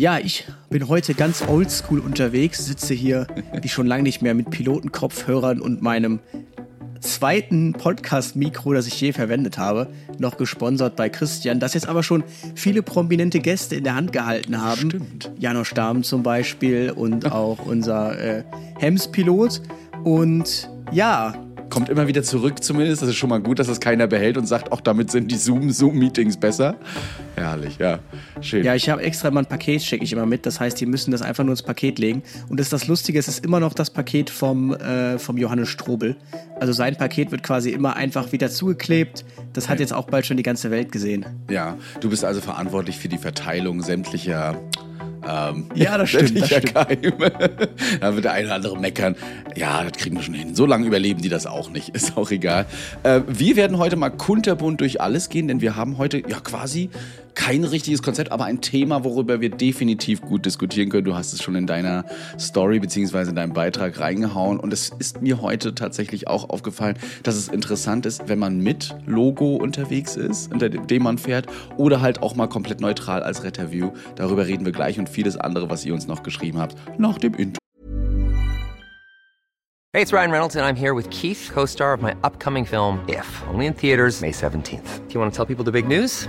Ja, ich bin heute ganz oldschool unterwegs, sitze hier wie schon lange nicht mehr mit Pilotenkopfhörern und meinem zweiten Podcast-Mikro, das ich je verwendet habe, noch gesponsert bei Christian, das jetzt aber schon viele prominente Gäste in der Hand gehalten haben. Stimmt. Janosch Dahm zum Beispiel und auch unser äh, Hems-Pilot. Und ja, Kommt immer wieder zurück zumindest. Das ist schon mal gut, dass das keiner behält und sagt, auch damit sind die Zoom-Zoom-Meetings besser. Herrlich, ja. Schön. Ja, ich habe extra mal ein Paket, schicke ich immer mit. Das heißt, die müssen das einfach nur ins Paket legen. Und das ist das Lustige, es ist immer noch das Paket vom, äh, vom Johannes Strobel. Also sein Paket wird quasi immer einfach wieder zugeklebt. Das hat jetzt auch bald schon die ganze Welt gesehen. ja, du bist also verantwortlich für die Verteilung sämtlicher ähm, Ja, das stimmt, das Keime. da wird der eine oder andere meckern. Ja, das kriegen wir schon hin. So lange überleben die das auch nicht. Ist auch egal. Äh, wir werden heute mal kunterbunt durch alles gehen, denn wir haben heute ja quasi kein richtiges Konzept, aber ein Thema, worüber wir definitiv gut diskutieren können. Du hast es schon in deiner Story beziehungsweise in deinem Beitrag reingehauen. Und es ist mir heute tatsächlich auch aufgefallen, dass es interessant ist, wenn man mit Logo unterwegs ist, unter dem man fährt, oder halt auch mal komplett neutral als Retterview. Darüber reden wir gleich und vieles andere, was ihr uns noch geschrieben habt, nach dem Intro. Hey, it's Ryan Reynolds, and I'm here with Keith, co star of my upcoming film, If, only in theaters, May 17th. Do you want to tell people the big news?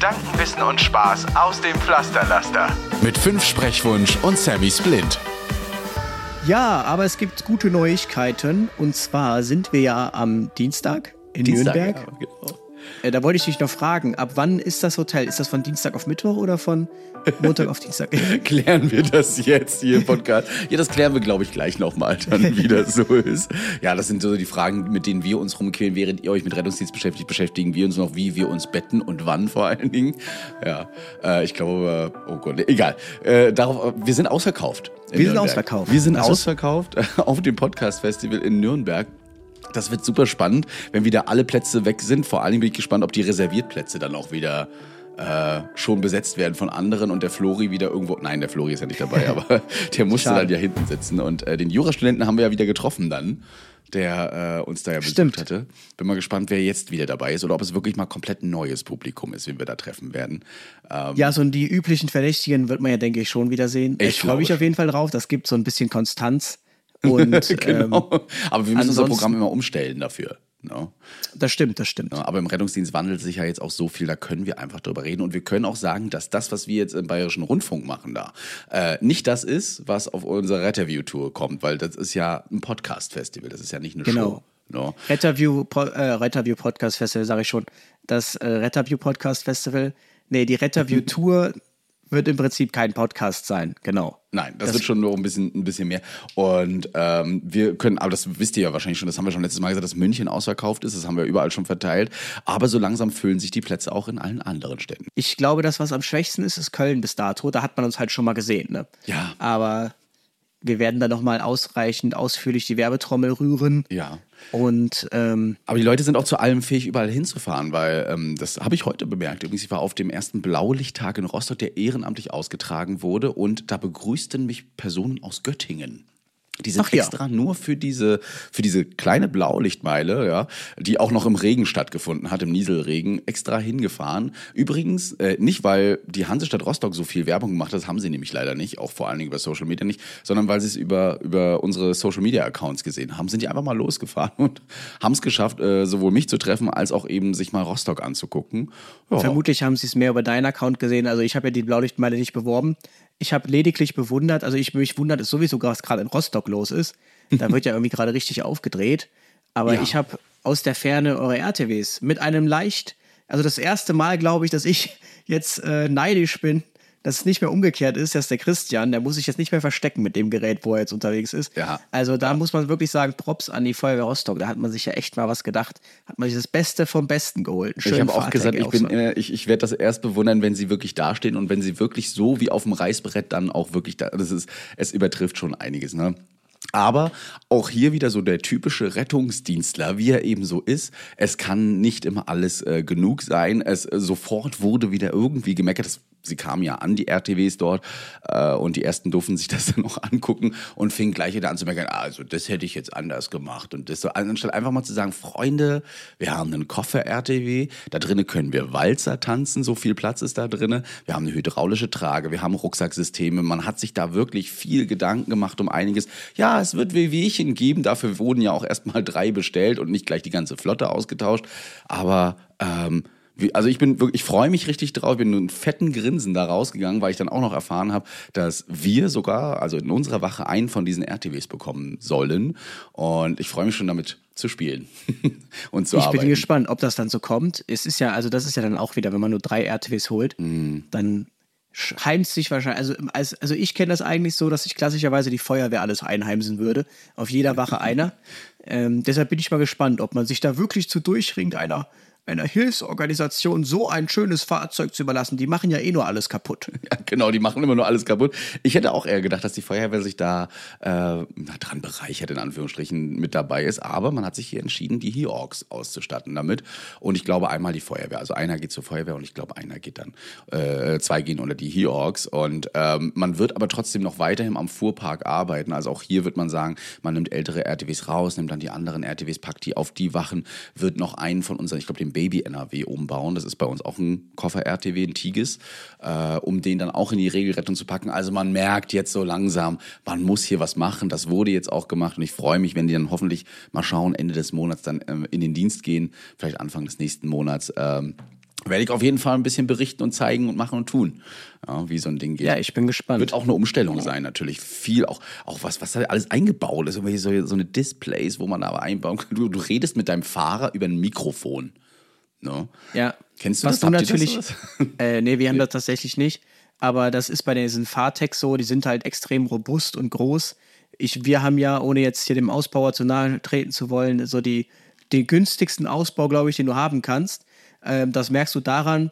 Gedanken, Wissen und Spaß aus dem Pflasterlaster. mit fünf Sprechwunsch und Sammy Splint. Ja, aber es gibt gute Neuigkeiten. Und zwar sind wir ja am Dienstag in Dienstag, Nürnberg. ja, genau. Äh, da wollte ich dich noch fragen, ab wann ist das Hotel? Ist das von Dienstag auf Mittwoch oder von Montag auf Dienstag? Klären wir das jetzt hier im Podcast? Ja, das klären wir, glaube ich, gleich nochmal dann, wie das so ist. Ja, das sind so die Fragen, mit denen wir uns rumquälen, während ihr euch mit Rettungsdienst beschäftigt, beschäftigen wir uns noch, wie wir uns betten und wann vor allen Dingen. Ja, äh, ich glaube, oh Gott, egal. Äh, darauf, wir sind ausverkauft. Wir sind ausverkauft. Wir sind ist- ausverkauft auf dem Podcast-Festival in Nürnberg. Das wird super spannend, wenn wieder alle Plätze weg sind. Vor allem bin ich gespannt, ob die Reserviertplätze dann auch wieder äh, schon besetzt werden von anderen und der Flori wieder irgendwo. Nein, der Flori ist ja nicht dabei, aber der musste Schade. dann ja hinten sitzen. Und äh, den Jurastudenten haben wir ja wieder getroffen dann, der äh, uns da ja besucht Stimmt. hatte. Bin mal gespannt, wer jetzt wieder dabei ist oder ob es wirklich mal komplett neues Publikum ist, wen wir da treffen werden. Ähm, Ja, so die üblichen Verdächtigen wird man ja, denke ich, schon wieder sehen. Ich Ich freue mich auf jeden Fall drauf. Das gibt so ein bisschen Konstanz. Und genau. ähm, aber wir müssen unser Programm immer umstellen dafür. Ne? das stimmt, das stimmt. Ja, aber im Rettungsdienst wandelt sich ja jetzt auch so viel, da können wir einfach drüber reden. Und wir können auch sagen, dass das, was wir jetzt im Bayerischen Rundfunk machen da, äh, nicht das ist, was auf unserer Retterview-Tour kommt, weil das ist ja ein Podcast-Festival, das ist ja nicht eine Genau. Show. No? Retterview, Po- äh, Retterview Podcast Festival, sage ich schon. Das äh, Retterview Podcast Festival. Nee, die Retterview Tour wird im Prinzip kein Podcast sein. Genau. Nein, das, wird schon nur ein bisschen, ein bisschen mehr. Und ähm, wir können, aber das wisst ihr ja wahrscheinlich schon, das haben wir schon letztes Mal gesagt, dass München ausverkauft ist, das haben wir überall schon verteilt. Aber so langsam füllen sich die Plätze auch in allen anderen Städten. Ich glaube, das, was am schwächsten ist, ist Köln bis dato. Da hat man uns halt schon mal gesehen. Ne? Ja. Aber wir werden da nochmal ausreichend ausführlich die Werbetrommel rühren. Ja. Und ähm, Aber die Leute sind auch zu allem fähig, überall hinzufahren, weil ähm, das habe ich heute bemerkt. Übrigens, ich war auf dem ersten Blaulichttag in Rostock, der ehrenamtlich ausgetragen wurde und da begrüßten mich Personen aus Göttingen. Die sind Ach ja. extra nur für diese, für diese kleine Blaulichtmeile, ja, die auch noch im Regen stattgefunden hat, im Nieselregen, extra hingefahren. Übrigens, äh, nicht weil die Hansestadt Rostock so viel Werbung gemacht hat, das haben sie nämlich leider nicht, auch vor allen Dingen über Social Media nicht, sondern weil sie es über, über unsere Social Media Accounts gesehen haben, sind die einfach mal losgefahren und haben es geschafft, äh, sowohl mich zu treffen, als auch eben sich mal Rostock anzugucken. Ja. Vermutlich haben sie es mehr über deinen Account gesehen. Also ich habe ja die Blaulichtmeile nicht beworben. Ich habe lediglich bewundert, also ich mich wundert es sowieso, was gerade in Rostock los ist. Da wird ja irgendwie gerade richtig aufgedreht. Aber Ja. ich habe aus der Ferne eure RTWs mit einem leicht, also das erste Mal glaube ich, dass ich jetzt äh, neidisch bin, dass es nicht mehr umgekehrt ist, dass der Christian, der muss sich jetzt nicht mehr verstecken mit dem Gerät, wo er jetzt unterwegs ist. Ja. Also da muss man wirklich sagen, Props an die Feuerwehr Rostock. Da hat man sich ja echt mal was gedacht. Hat man sich das Beste vom Besten geholt. Ich habe auch gesagt, ich, bin, äh, ich, ich werde das erst bewundern, wenn sie wirklich dastehen und wenn sie wirklich so wie auf dem Reißbrett dann auch wirklich da. Das ist, es übertrifft schon einiges, ne? Aber auch hier wieder so der typische Rettungsdienstler, wie er eben so ist. Es kann nicht immer alles äh, genug sein. Es äh, sofort wurde wieder irgendwie gemeckert. Das sie kamen ja an, die RTWs dort, äh, und die ersten durften sich das dann noch angucken und fingen gleich wieder an zu merken, also das hätte ich jetzt anders gemacht. Und das so, anstatt einfach mal zu sagen, Freunde, wir haben einen Koffer-RTW, da drinnen können wir Walzer tanzen, so viel Platz ist da drinnen. Wir haben eine hydraulische Trage, wir haben Rucksacksysteme. Man hat sich da wirklich viel Gedanken gemacht um einiges. Ja, es wird Wehwehchen geben, dafür wurden ja auch erstmal drei bestellt und nicht gleich die ganze Flotte ausgetauscht. Aber ähm, also ich bin wirklich, ich freue mich richtig drauf. Ich bin mit einem fetten Grinsen da rausgegangen, weil ich dann auch noch erfahren habe, dass wir sogar, also in unserer Wache, einen von diesen RTWs bekommen sollen. Und ich freue mich schon damit zu spielen und zu Ich arbeiten. bin gespannt, ob das dann so kommt. Es ist ja, also das ist ja dann auch wieder, wenn man nur drei RTWs holt, Mhm. dann heimst sich wahrscheinlich, also, als, also ich kenne das eigentlich so, dass ich klassischerweise die Feuerwehr alles einheimsen würde. Auf jeder Wache einer. ähm, deshalb bin ich mal gespannt, ob man sich da wirklich zu durchringt, einer, einer Hilfsorganisation so ein schönes Fahrzeug zu überlassen. Die machen ja eh nur alles kaputt. Ja, genau, die machen immer nur alles kaputt. Ich hätte auch eher gedacht, dass die Feuerwehr sich da äh, dran bereichert, in Anführungsstrichen, mit dabei ist. Aber man hat sich hier entschieden, die Heorgs auszustatten damit. Und ich glaube, einmal die Feuerwehr. Also einer geht zur Feuerwehr und ich glaube, einer geht dann, äh, zwei gehen unter die Heorgs. Und ähm, man wird aber trotzdem noch weiterhin am Fuhrpark arbeiten. Also auch hier wird man sagen, man nimmt ältere RTWs raus, nimmt dann die anderen RTWs, packt die auf die Wachen, wird noch einen von unseren, ich glaube, den Baby-NRW umbauen. Das ist bei uns auch ein Koffer-RTW, ein Tigis, äh, um den dann auch in die Regelrettung zu packen. Also man merkt jetzt so langsam, man muss hier was machen. Das wurde jetzt auch gemacht und ich freue mich, wenn die dann hoffentlich mal schauen, Ende des Monats dann ähm, in den Dienst gehen, vielleicht Anfang des nächsten Monats. Ähm, werde ich auf jeden Fall ein bisschen berichten und zeigen und machen und tun, ja, wie so ein Ding geht. Ja, ich bin gespannt. Wird auch eine Umstellung sein, natürlich. Viel, auch, auch was, was da alles eingebaut ist. So, so eine Displays, wo man aber einbauen kann. Du, du redest mit deinem Fahrer über ein Mikrofon. Ne? Ja. Kennst du Was das? du das natürlich. sowas? äh, nee, wir haben das tatsächlich nicht. Aber das ist bei diesen Fahrtex so, die sind halt extrem robust und groß. Ich, wir haben ja, ohne jetzt hier dem Ausbauer zu nahe treten zu wollen, so die, den günstigsten Ausbau, glaube ich, den du haben kannst. Ähm, das merkst du daran,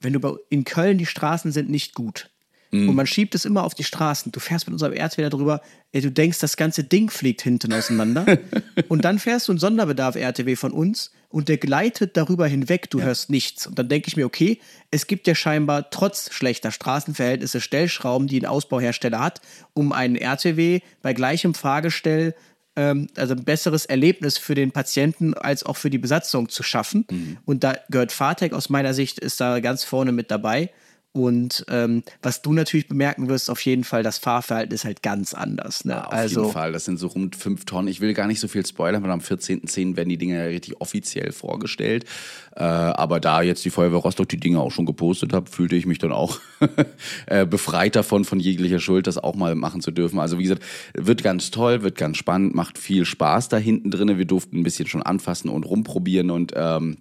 wenn du bei, in Köln die Straßen sind nicht gut. Und man schiebt es immer auf die Straßen. Du fährst mit unserem RTW drüber, ey, du denkst, das ganze Ding fliegt hinten auseinander. und dann fährst du einen Sonderbedarf-RTW von uns und der gleitet darüber hinweg, du hörst nichts. Und dann denke ich mir, okay, es gibt ja scheinbar trotz schlechter Straßenverhältnisse Stellschrauben, die ein Ausbauhersteller hat, um einen RTW bei gleichem Fahrgestell ähm, also ein besseres Erlebnis für den Patienten als auch für die Besatzung zu schaffen. Und da gehört Fahrtech aus meiner Sicht, ist da ganz vorne mit dabei. Und ähm, was du natürlich bemerken wirst, auf jeden Fall, das Fahrverhalten ist halt ganz anders. Ne? Auf also, jeden Fall, das sind so rund fünf Tonnen. Ich will gar nicht so viel spoilern, weil am 14.10. werden die Dinger ja richtig offiziell vorgestellt. Äh, aber da jetzt die Feuerwehr Rostock die Dinge auch schon gepostet hat, fühlte ich mich dann auch äh, befreit davon, von jeglicher Schuld, das auch mal machen zu dürfen. Also wie gesagt, wird ganz toll, wird ganz spannend, macht viel Spaß da hinten drin. Wir durften ein bisschen schon anfassen und rumprobieren und ähm,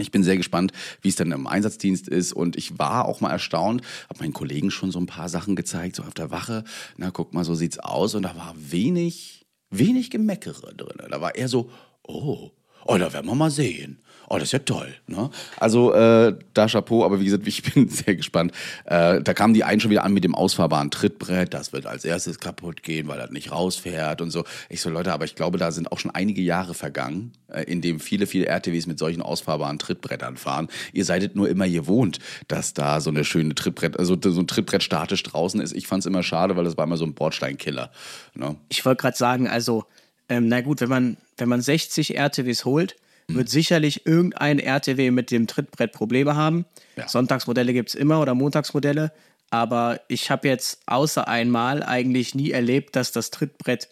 ich bin sehr gespannt, wie es dann im Einsatzdienst ist. Und ich war auch mal erstaunt, habe meinen Kollegen schon so ein paar Sachen gezeigt, so auf der Wache. Na, guck mal, so sieht's aus. Und da war wenig, wenig Gemeckere drin. Da war eher so, oh, oh, da werden wir mal sehen. Oh, das ist ja toll. Ne? Also äh, da Chapeau, aber wie gesagt, ich bin sehr gespannt. Äh, da kamen die einen schon wieder an mit dem ausfahrbaren Trittbrett. Das wird als erstes kaputt gehen, weil das nicht rausfährt und so. Ich so, Leute, aber ich glaube, da sind auch schon einige Jahre vergangen, äh, in dem viele, viele RTWs mit solchen ausfahrbaren Trittbrettern fahren. Ihr seidet nur immer gewohnt, dass da so eine schöne Trittbrett, also so ein Trittbrett statisch draußen ist. Ich fand es immer schade, weil das war immer so ein Bordsteinkiller. Ne? ich wollte gerade sagen, also, ähm, na gut, wenn man, wenn man 60 RTWs holt, wird sicherlich irgendein RTW mit dem Trittbrett Probleme haben. Ja. Sonntagsmodelle gibt es immer oder Montagsmodelle. Aber ich habe jetzt außer einmal eigentlich nie erlebt, dass das Trittbrett.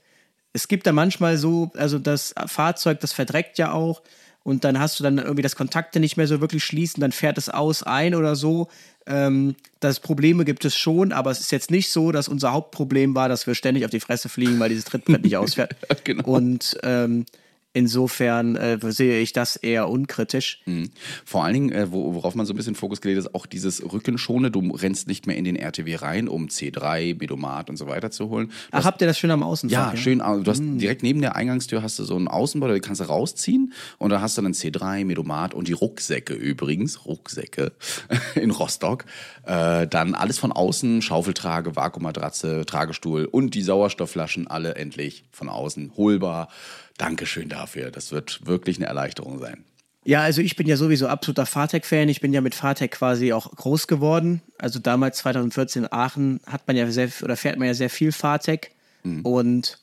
Es gibt da manchmal so, also das Fahrzeug, das verdreckt ja auch. Und dann hast du dann irgendwie das Kontakte nicht mehr so wirklich schließen, dann fährt es aus, ein oder so. Ähm, das Probleme gibt es schon, aber es ist jetzt nicht so, dass unser Hauptproblem war, dass wir ständig auf die Fresse fliegen, weil dieses Trittbrett nicht ausfährt. genau. Und ähm, Insofern äh, sehe ich das eher unkritisch. Mhm. Vor allen Dingen, äh, wo, worauf man so ein bisschen Fokus gelegt ist, auch dieses Rückenschone. Du rennst nicht mehr in den RTW rein, um C3, Medomat und so weiter zu holen. Du Ach, hast- habt ihr das schön am Außenfach? ja, schön. also Du hast direkt neben der Eingangstür hast du so einen Außenbau, den kannst du rausziehen und da hast du dann C3, Medomat und die Rucksäcke übrigens, Rucksäcke in Rostock. Äh, dann alles von außen, Schaufeltrage, Vakuummatratze, Tragestuhl und die Sauerstoffflaschen alle endlich von außen holbar. Dankeschön dafür. Das wird wirklich eine Erleichterung sein. Ja, also ich bin ja sowieso absoluter Fartec-Fan. Ich bin ja mit Fartec quasi auch groß geworden. Also damals 2014 in Aachen hat man ja sehr oder fährt man ja sehr viel Fartec. Und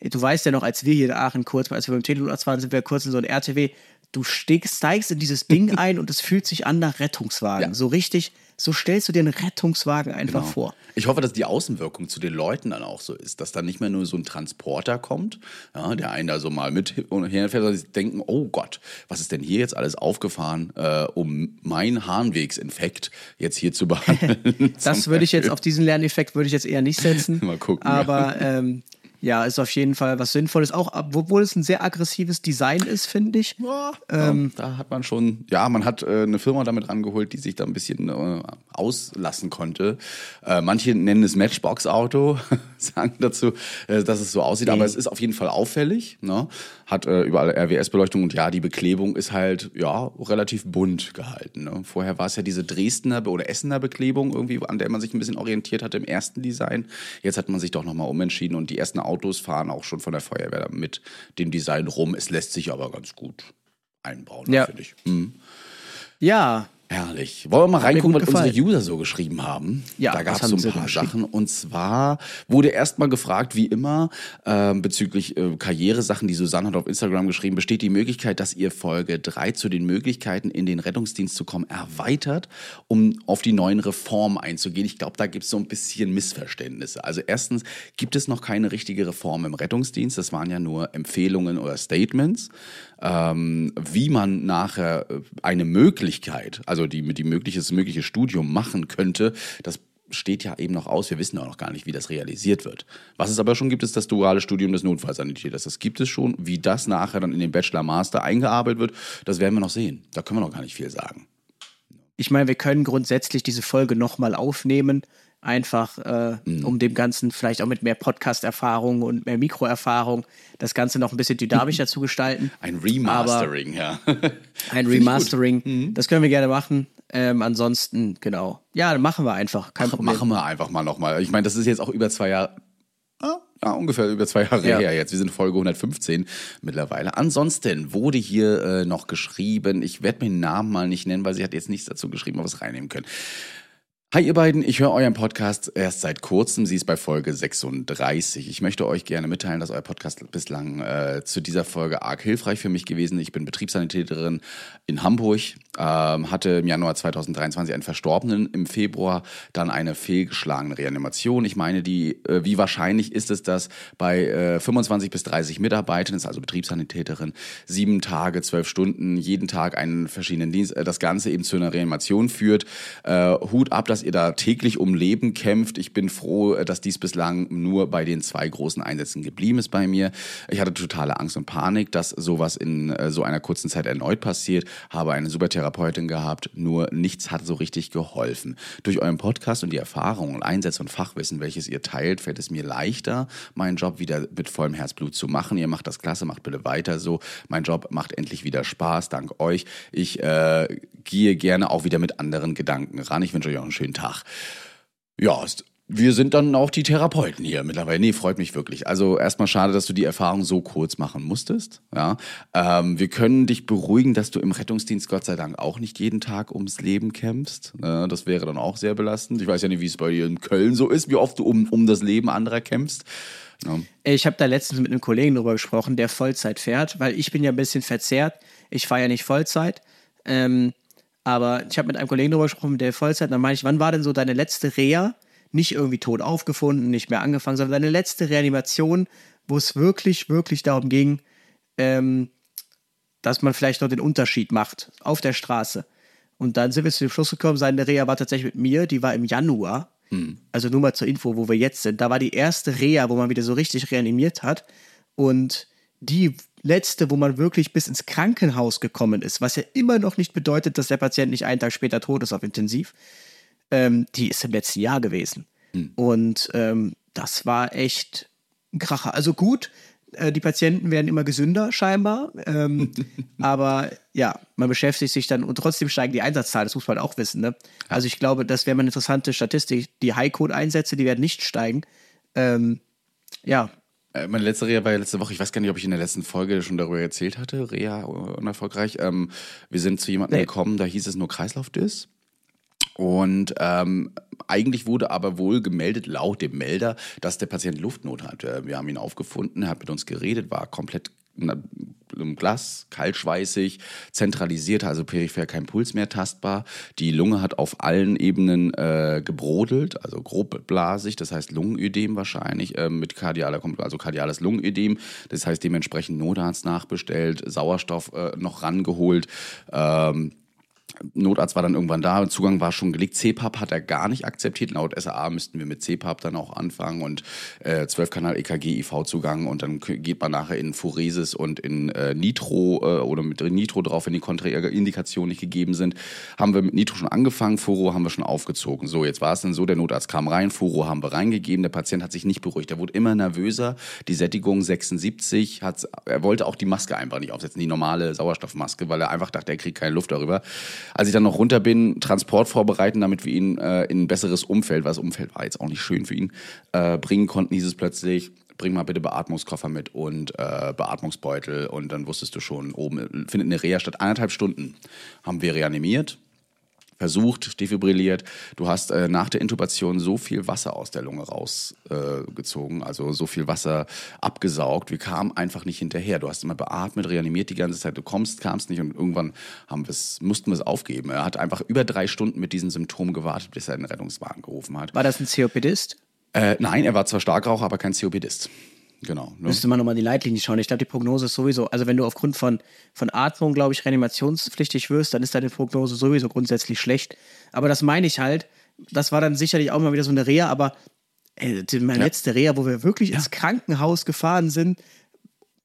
du weißt ja noch, als wir hier in Aachen kurz, als wir beim Telelux waren, sind wir kurz in so ein RTW. Du steigst, steigst in dieses Ding ein und es fühlt sich an nach Rettungswagen. Ja. So richtig, so stellst du dir einen Rettungswagen einfach Genau. vor. Ich hoffe, dass die Außenwirkung zu den Leuten dann auch so ist, dass dann nicht mehr nur so ein Transporter kommt, ja, der einen da so mal mit und her fährt, sondern sie denken, oh Gott, was ist denn hier jetzt alles aufgefahren, äh, um meinen Harnwegsinfekt jetzt hier zu behandeln? Das würde ich jetzt auf diesen Lerneffekt würde ich jetzt eher nicht setzen. Mal gucken, ja. Aber ähm, ja, ist auf jeden Fall was Sinnvolles. Auch obwohl es ein sehr aggressives Design ist, finde ich. Ähm, da hat man schon, ja, man hat äh, eine Firma damit rangeholt, die sich da ein bisschen äh, auslassen konnte. Äh, manche nennen es Matchbox-Auto, sagen dazu, äh, dass es so aussieht, aber es ist auf jeden Fall auffällig. Ne? Hat äh, überall RWS-Beleuchtung und ja, die Beklebung ist halt ja relativ bunt gehalten. Ne? Vorher war es ja diese Dresdner oder Essener Beklebung irgendwie, an der man sich ein bisschen orientiert hatte im ersten Design. Jetzt hat man sich doch nochmal umentschieden und die ersten Autos fahren auch schon von der Feuerwehr mit dem Design rum. Es lässt sich aber ganz gut einbauen, Ja. finde ich. Hm. Ja, Herrlich. Wollen wir mal reingucken, was unsere gefallen. User so geschrieben haben? Ja, da gab es so ein paar? Sachen. Und zwar wurde erstmal gefragt, wie immer, ähm, bezüglich äh, Karrieresachen, die Susanne hat auf Instagram geschrieben, besteht die Möglichkeit, dass ihr Folge 3 zu den Möglichkeiten, in den Rettungsdienst zu kommen, erweitert, um auf die neuen Reformen einzugehen. Ich glaube, da gibt es so ein bisschen Missverständnisse. Also erstens gibt es noch keine richtige Reform im Rettungsdienst. Das waren ja nur Empfehlungen oder Statements ähm, wie man nachher äh, eine Möglichkeit, also die, die mögliches, mögliche Studium machen könnte, das steht ja eben noch aus. Wir wissen auch noch gar nicht, wie das realisiert wird. Was es aber schon gibt, ist das duale Studium des Notfallsanitäters. Das gibt es schon. Wie das nachher dann in den Bachelor-Master eingearbeitet wird, das werden wir noch sehen. Da können wir noch gar nicht viel sagen. ich meine, wir können grundsätzlich diese Folge nochmal aufnehmen. Einfach, äh, Mhm. um dem Ganzen vielleicht auch mit mehr Podcast-Erfahrung und mehr Mikroerfahrung das Ganze noch ein bisschen dynamischer zu gestalten. Ein Remastering, ja. Ein gut. Mhm. Remastering. Das können wir gerne machen. Ähm, ansonsten, genau. Ja, machen wir einfach. Kein Mach, Problem. machen wir einfach mal nochmal. Ich meine, das ist jetzt auch über zwei Jahre. Ah, Ja, ungefähr über zwei Jahre Ja. her jetzt. Wir sind Folge 115 mittlerweile. Ansonsten wurde hier äh, noch geschrieben, ich werde mir den Namen mal nicht nennen, weil sie hat jetzt nichts dazu geschrieben, aber es reinnehmen können. Hi ihr beiden, ich höre euren Podcast erst seit kurzem, sie ist bei Folge 36. Ich möchte euch gerne mitteilen, dass euer Podcast bislang äh, zu dieser Folge arg hilfreich für mich gewesen ist. Ich bin Betriebssanitäterin in Hamburg, ähm, hatte im Januar 2023 einen Verstorbenen, im Februar dann eine fehlgeschlagene Reanimation. Ich meine, die, äh, wie wahrscheinlich ist es, dass bei äh, 25 bis 30 Mitarbeitern, ist also Betriebssanitäterin, sieben Tage, zwölf Stunden, jeden Tag einen verschiedenen Dienst, äh, das Ganze eben zu einer Reanimation führt. Äh, Hut ab, dass ihr da täglich um Leben kämpft. Ich bin froh, äh, dass dies bislang nur bei den zwei großen Einsätzen geblieben ist bei mir. Ich hatte totale Angst und Panik, dass sowas in äh, so einer kurzen Zeit erneut passiert. Habe eine super Therapeutin gehabt, nur nichts hat so richtig geholfen. Durch euren Podcast und die Erfahrungen und Einsätze und Fachwissen, welches ihr teilt, fällt es mir leichter, meinen Job wieder mit vollem Herzblut zu machen. Ihr macht das klasse, macht bitte weiter so. Mein Job macht endlich wieder Spaß, dank euch. Ich äh, gehe gerne auch wieder mit anderen Gedanken ran. Ich wünsche euch auch einen schönen Tag. Ja, wir sind dann auch die Therapeuten hier mittlerweile. Nee, freut mich wirklich. Also erstmal schade, dass du die Erfahrung so kurz machen musstest. Ja, ähm, wir können dich beruhigen, dass du im Rettungsdienst Gott sei Dank auch nicht jeden Tag ums Leben kämpfst. Ja, das wäre dann auch sehr belastend. Ich weiß ja nicht, wie es bei dir in Köln so ist, wie oft du um, um das Leben anderer kämpfst. Ja. Ich habe da letztens mit einem Kollegen drüber gesprochen, der Vollzeit fährt, weil ich bin ja ein bisschen verzerrt. Ich fahre ja nicht Vollzeit. Ähm, aber ich habe mit einem Kollegen drüber gesprochen, der Vollzeit, dann meine ich, wann war denn so deine letzte Reha? Nicht irgendwie tot aufgefunden, nicht mehr angefangen, sondern deine letzte Reanimation, wo es wirklich, wirklich darum ging, ähm, dass man vielleicht noch den Unterschied macht auf der Straße. Und dann sind wir zu dem Schluss gekommen, seine Reha war tatsächlich mit mir, die war im Januar. Also nur mal zur Info, wo wir jetzt sind. Da war die erste Reha, wo man wieder so richtig reanimiert hat. Und die letzte, wo man wirklich bis ins Krankenhaus gekommen ist, was ja immer noch nicht bedeutet, dass der Patient nicht einen Tag später tot ist auf Intensiv, ähm, die ist im letzten Jahr gewesen. Und ähm, das war echt ein Kracher. Also gut, äh, die Patienten werden immer gesünder scheinbar, ähm, aber ja, man beschäftigt sich dann und trotzdem steigen die Einsatzzahlen, das muss man auch wissen. Ne? Also ich glaube, das wäre mal eine interessante Statistik. Die High-Code-Einsätze, die werden nicht steigen. Ähm, ja, Meine letzte Reha war ja letzte Woche. Ich weiß gar nicht, ob ich in der letzten Folge schon darüber erzählt hatte. Reha äh, unerfolgreich. Ähm, wir sind zu jemandem Nee. gekommen, da hieß es nur Kreislaufdys. Und ähm, eigentlich wurde aber wohl gemeldet, laut dem Melder, dass der Patient Luftnot hat. Äh, Wir haben ihn aufgefunden, er hat mit uns geredet, war komplett im Glas, kaltschweißig, zentralisiert, also peripher kein Puls mehr tastbar. Die Lunge hat auf allen Ebenen äh, gebrodelt, also grobblasig, das heißt Lungenödem wahrscheinlich, äh, mit kardialer, also kardiales Lungenödem. Das heißt dementsprechend Notarzt nachbestellt, Sauerstoff äh, noch rangeholt. Ähm, Notarzt war dann irgendwann da, Zugang war schon gelegt. CPAP hat er gar nicht akzeptiert. Laut SAA müssten wir mit CPAP dann auch anfangen und äh, 12-Kanal EKG, IV-Zugang und dann geht man nachher in Phoresis und in äh, Nitro äh, oder mit Nitro drauf, wenn die Kontraindikationen nicht gegeben sind. Haben wir mit Nitro schon angefangen, Furo haben wir schon aufgezogen. So, jetzt war es dann so, der Notarzt kam rein, Furo haben wir reingegeben, der Patient hat sich nicht beruhigt. Er wurde immer nervöser, die Sättigung 76, hat, er wollte auch die Maske einfach nicht aufsetzen, die normale Sauerstoffmaske, weil er einfach dachte, er kriegt keine Luft darüber. Als ich dann noch runter bin, Transport vorbereiten, damit wir ihn äh, in ein besseres Umfeld, weil das Umfeld war jetzt auch nicht schön für ihn, äh, bringen konnten, hieß es plötzlich, bring mal bitte Beatmungskoffer mit und äh, Beatmungsbeutel und dann wusstest du schon, oben findet eine Reha statt. Eineinhalb Stunden haben wir reanimiert, versucht, defibrilliert. Du hast äh, nach der Intubation so viel Wasser aus der Lunge rausgezogen, äh, also so viel Wasser abgesaugt. Wir kamen einfach nicht hinterher. Du hast immer beatmet, reanimiert die ganze Zeit. Du kommst, kamst nicht und irgendwann haben wir's, mussten wir es aufgeben. Er hat einfach über drei Stunden mit diesen Symptomen gewartet, bis er einen Rettungswagen gerufen hat. war das ein COPDist? Äh, nein, er war zwar Starkraucher, aber kein COPDist. Genau. Ne? Müsste man nochmal die Leitlinie schauen. Ich glaube, die Prognose ist sowieso, also wenn du aufgrund von, von Atmung, glaube ich, reanimationspflichtig wirst, dann ist deine Prognose sowieso grundsätzlich schlecht. Aber das meine ich halt, das war dann sicherlich auch mal wieder so eine Reha, aber ey, die- meine Ja. letzte Reha, wo wir wirklich ins Krankenhaus gefahren sind,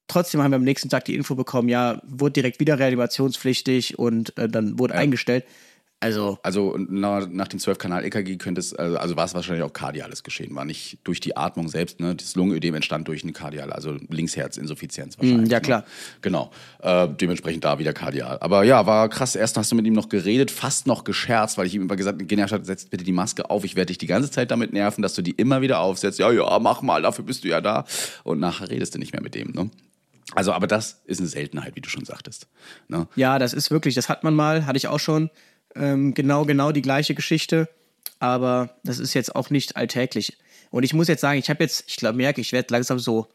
trotzdem haben wir am nächsten Tag die Info bekommen, ja, wurde direkt wieder reanimationspflichtig und äh, dann wurde eingestellt. Also, Also na, nach dem 12-Kanal-EKG könnte es, also, also war es wahrscheinlich auch kardiales Geschehen, war nicht durch die Atmung selbst, ne? Das Lungenödem entstand durch eine kardiale, also Linksherzinsuffizienz wahrscheinlich. Mm, ja, ne? klar. Genau. Äh, dementsprechend da wieder kardial. Aber ja, war krass. Erst hast du mit ihm noch geredet, fast noch gescherzt, weil ich ihm immer gesagt genervt habe, setz bitte die Maske auf. Ich werde dich die ganze Zeit damit nerven, dass du die immer wieder aufsetzt. Ja, ja, mach mal, dafür bist du ja da. Und nachher redest du nicht mehr mit dem, ne? Also, aber das ist eine Seltenheit, wie du schon sagtest. Ne? Ja, das ist wirklich, das hat man mal, hatte ich auch schon. Ähm, genau, genau die gleiche Geschichte. Aber das ist jetzt auch nicht alltäglich. Und ich muss jetzt sagen, ich habe jetzt, ich glaube, merke, ich werde langsam so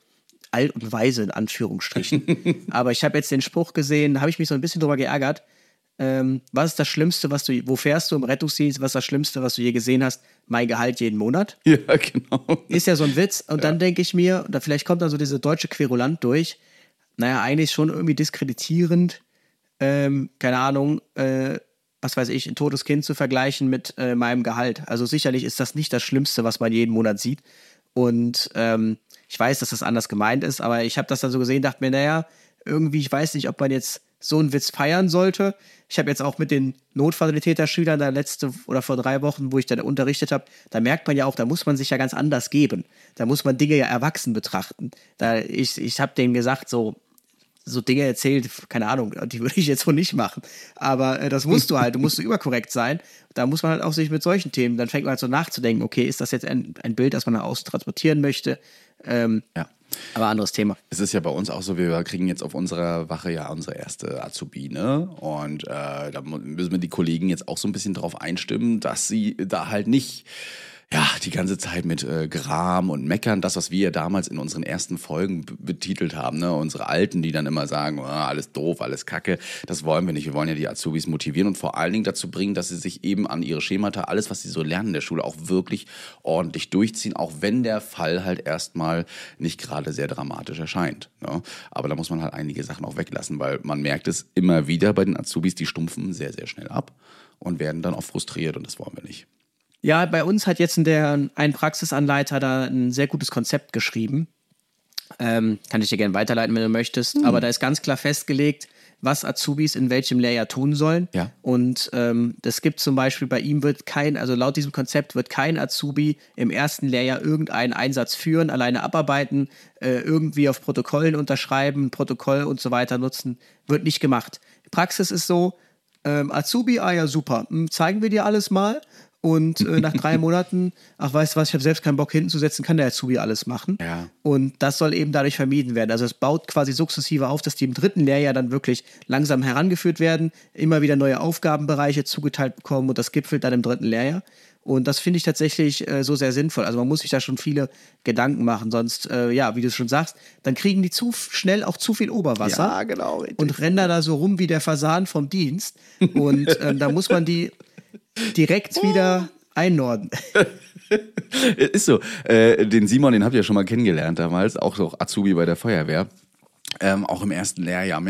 alt und weise in Anführungsstrichen. Aber ich habe jetzt den Spruch gesehen, da habe ich mich so ein bisschen drüber geärgert. Ähm, was ist das Schlimmste, was du, wo fährst du im Rettungsdienst? Was ist das Schlimmste, was du je gesehen hast? Mein Gehalt jeden Monat. Ja, genau. Ist ja so ein Witz. Und dann denke ich mir, oder vielleicht kommt dann so diese deutsche Querulant durch. Naja, eigentlich schon irgendwie diskreditierend. Ähm, keine Ahnung, äh, was weiß ich, ein totes Kind zu vergleichen mit äh, meinem Gehalt. Also sicherlich ist das nicht das Schlimmste, was man jeden Monat sieht. Und ähm, ich weiß, dass das anders gemeint ist, aber ich habe das dann so gesehen, dachte mir, naja, irgendwie, ich weiß nicht, ob man jetzt so einen Witz feiern sollte. Ich habe jetzt auch mit den Notfallsanitäterschülern da letzte oder vor drei Wochen, wo ich dann unterrichtet habe, da merkt man ja auch, da muss man sich ja ganz anders geben. Da muss man Dinge ja erwachsen betrachten. Da ich ich habe denen gesagt, so so Dinge erzählt, keine Ahnung, die würde ich jetzt so nicht machen. Aber äh, das musst du halt, du musst so überkorrekt sein. Da muss man halt auch sich mit solchen Themen, dann fängt man halt so nachzudenken, okay, ist das jetzt ein, ein Bild, das man nach außen transportieren möchte? Ähm, Ja. aber anderes Thema. Es ist ja bei uns auch so, wir kriegen jetzt auf unserer Wache ja unsere erste Azubine und äh, da müssen wir die Kollegen jetzt auch so ein bisschen drauf einstimmen, dass sie da halt nicht ja, die ganze Zeit mit äh, Gram und Meckern, das, was wir ja damals in unseren ersten Folgen betitelt haben, ne? unsere Alten, die dann immer sagen, "Ah, alles doof, alles kacke, das wollen wir nicht. Wir wollen ja die Azubis motivieren und vor allen Dingen dazu bringen, dass sie sich eben an ihre Schemata, alles, was sie so lernen in der Schule, auch wirklich ordentlich durchziehen, auch wenn der Fall halt erstmal nicht gerade sehr dramatisch erscheint. Ne? Aber da muss man halt einige Sachen auch weglassen, weil man merkt es immer wieder bei den Azubis, die stumpfen sehr, sehr schnell ab und werden dann auch frustriert und das wollen wir nicht. Ja, bei uns hat jetzt der, ein Praxisanleiter da ein sehr gutes Konzept geschrieben. Ähm, kann ich dir gerne weiterleiten, wenn du möchtest. Hm. Aber da ist ganz klar festgelegt, was Azubis in welchem Lehrjahr tun sollen. Ja. Und ähm, das gibt zum Beispiel, bei ihm wird kein, also laut diesem Konzept wird kein Azubi im ersten Lehrjahr irgendeinen Einsatz führen, alleine abarbeiten, äh, irgendwie auf Protokollen unterschreiben, Protokoll und so weiter nutzen. Wird nicht gemacht. Praxis ist so, ähm, Azubi, ah ja, super, hm, zeigen wir dir alles mal. Und äh, nach drei Monaten, ach weißt du was, ich habe selbst keinen Bock hinzusetzen, kann der Azubi alles machen. Ja. Und das soll eben dadurch vermieden werden. Also es baut quasi sukzessive auf, dass die im dritten Lehrjahr dann wirklich langsam herangeführt werden, immer wieder neue Aufgabenbereiche zugeteilt bekommen und das gipfelt dann im dritten Lehrjahr. Und das finde ich tatsächlich äh, so sehr sinnvoll. Also man muss sich da schon viele Gedanken machen, sonst, äh, ja, wie du schon sagst, dann kriegen die zu schnell auch zu viel Oberwasser. Ja, genau, richtig. Und rennen da so rum wie der Fasan vom Dienst. Und ähm, da muss man die direkt wieder einnorden. Ist so. Äh, den Simon, den habt ihr ja schon mal kennengelernt damals, auch so Azubi bei der Feuerwehr. Ähm, auch im ersten Lehrjahr.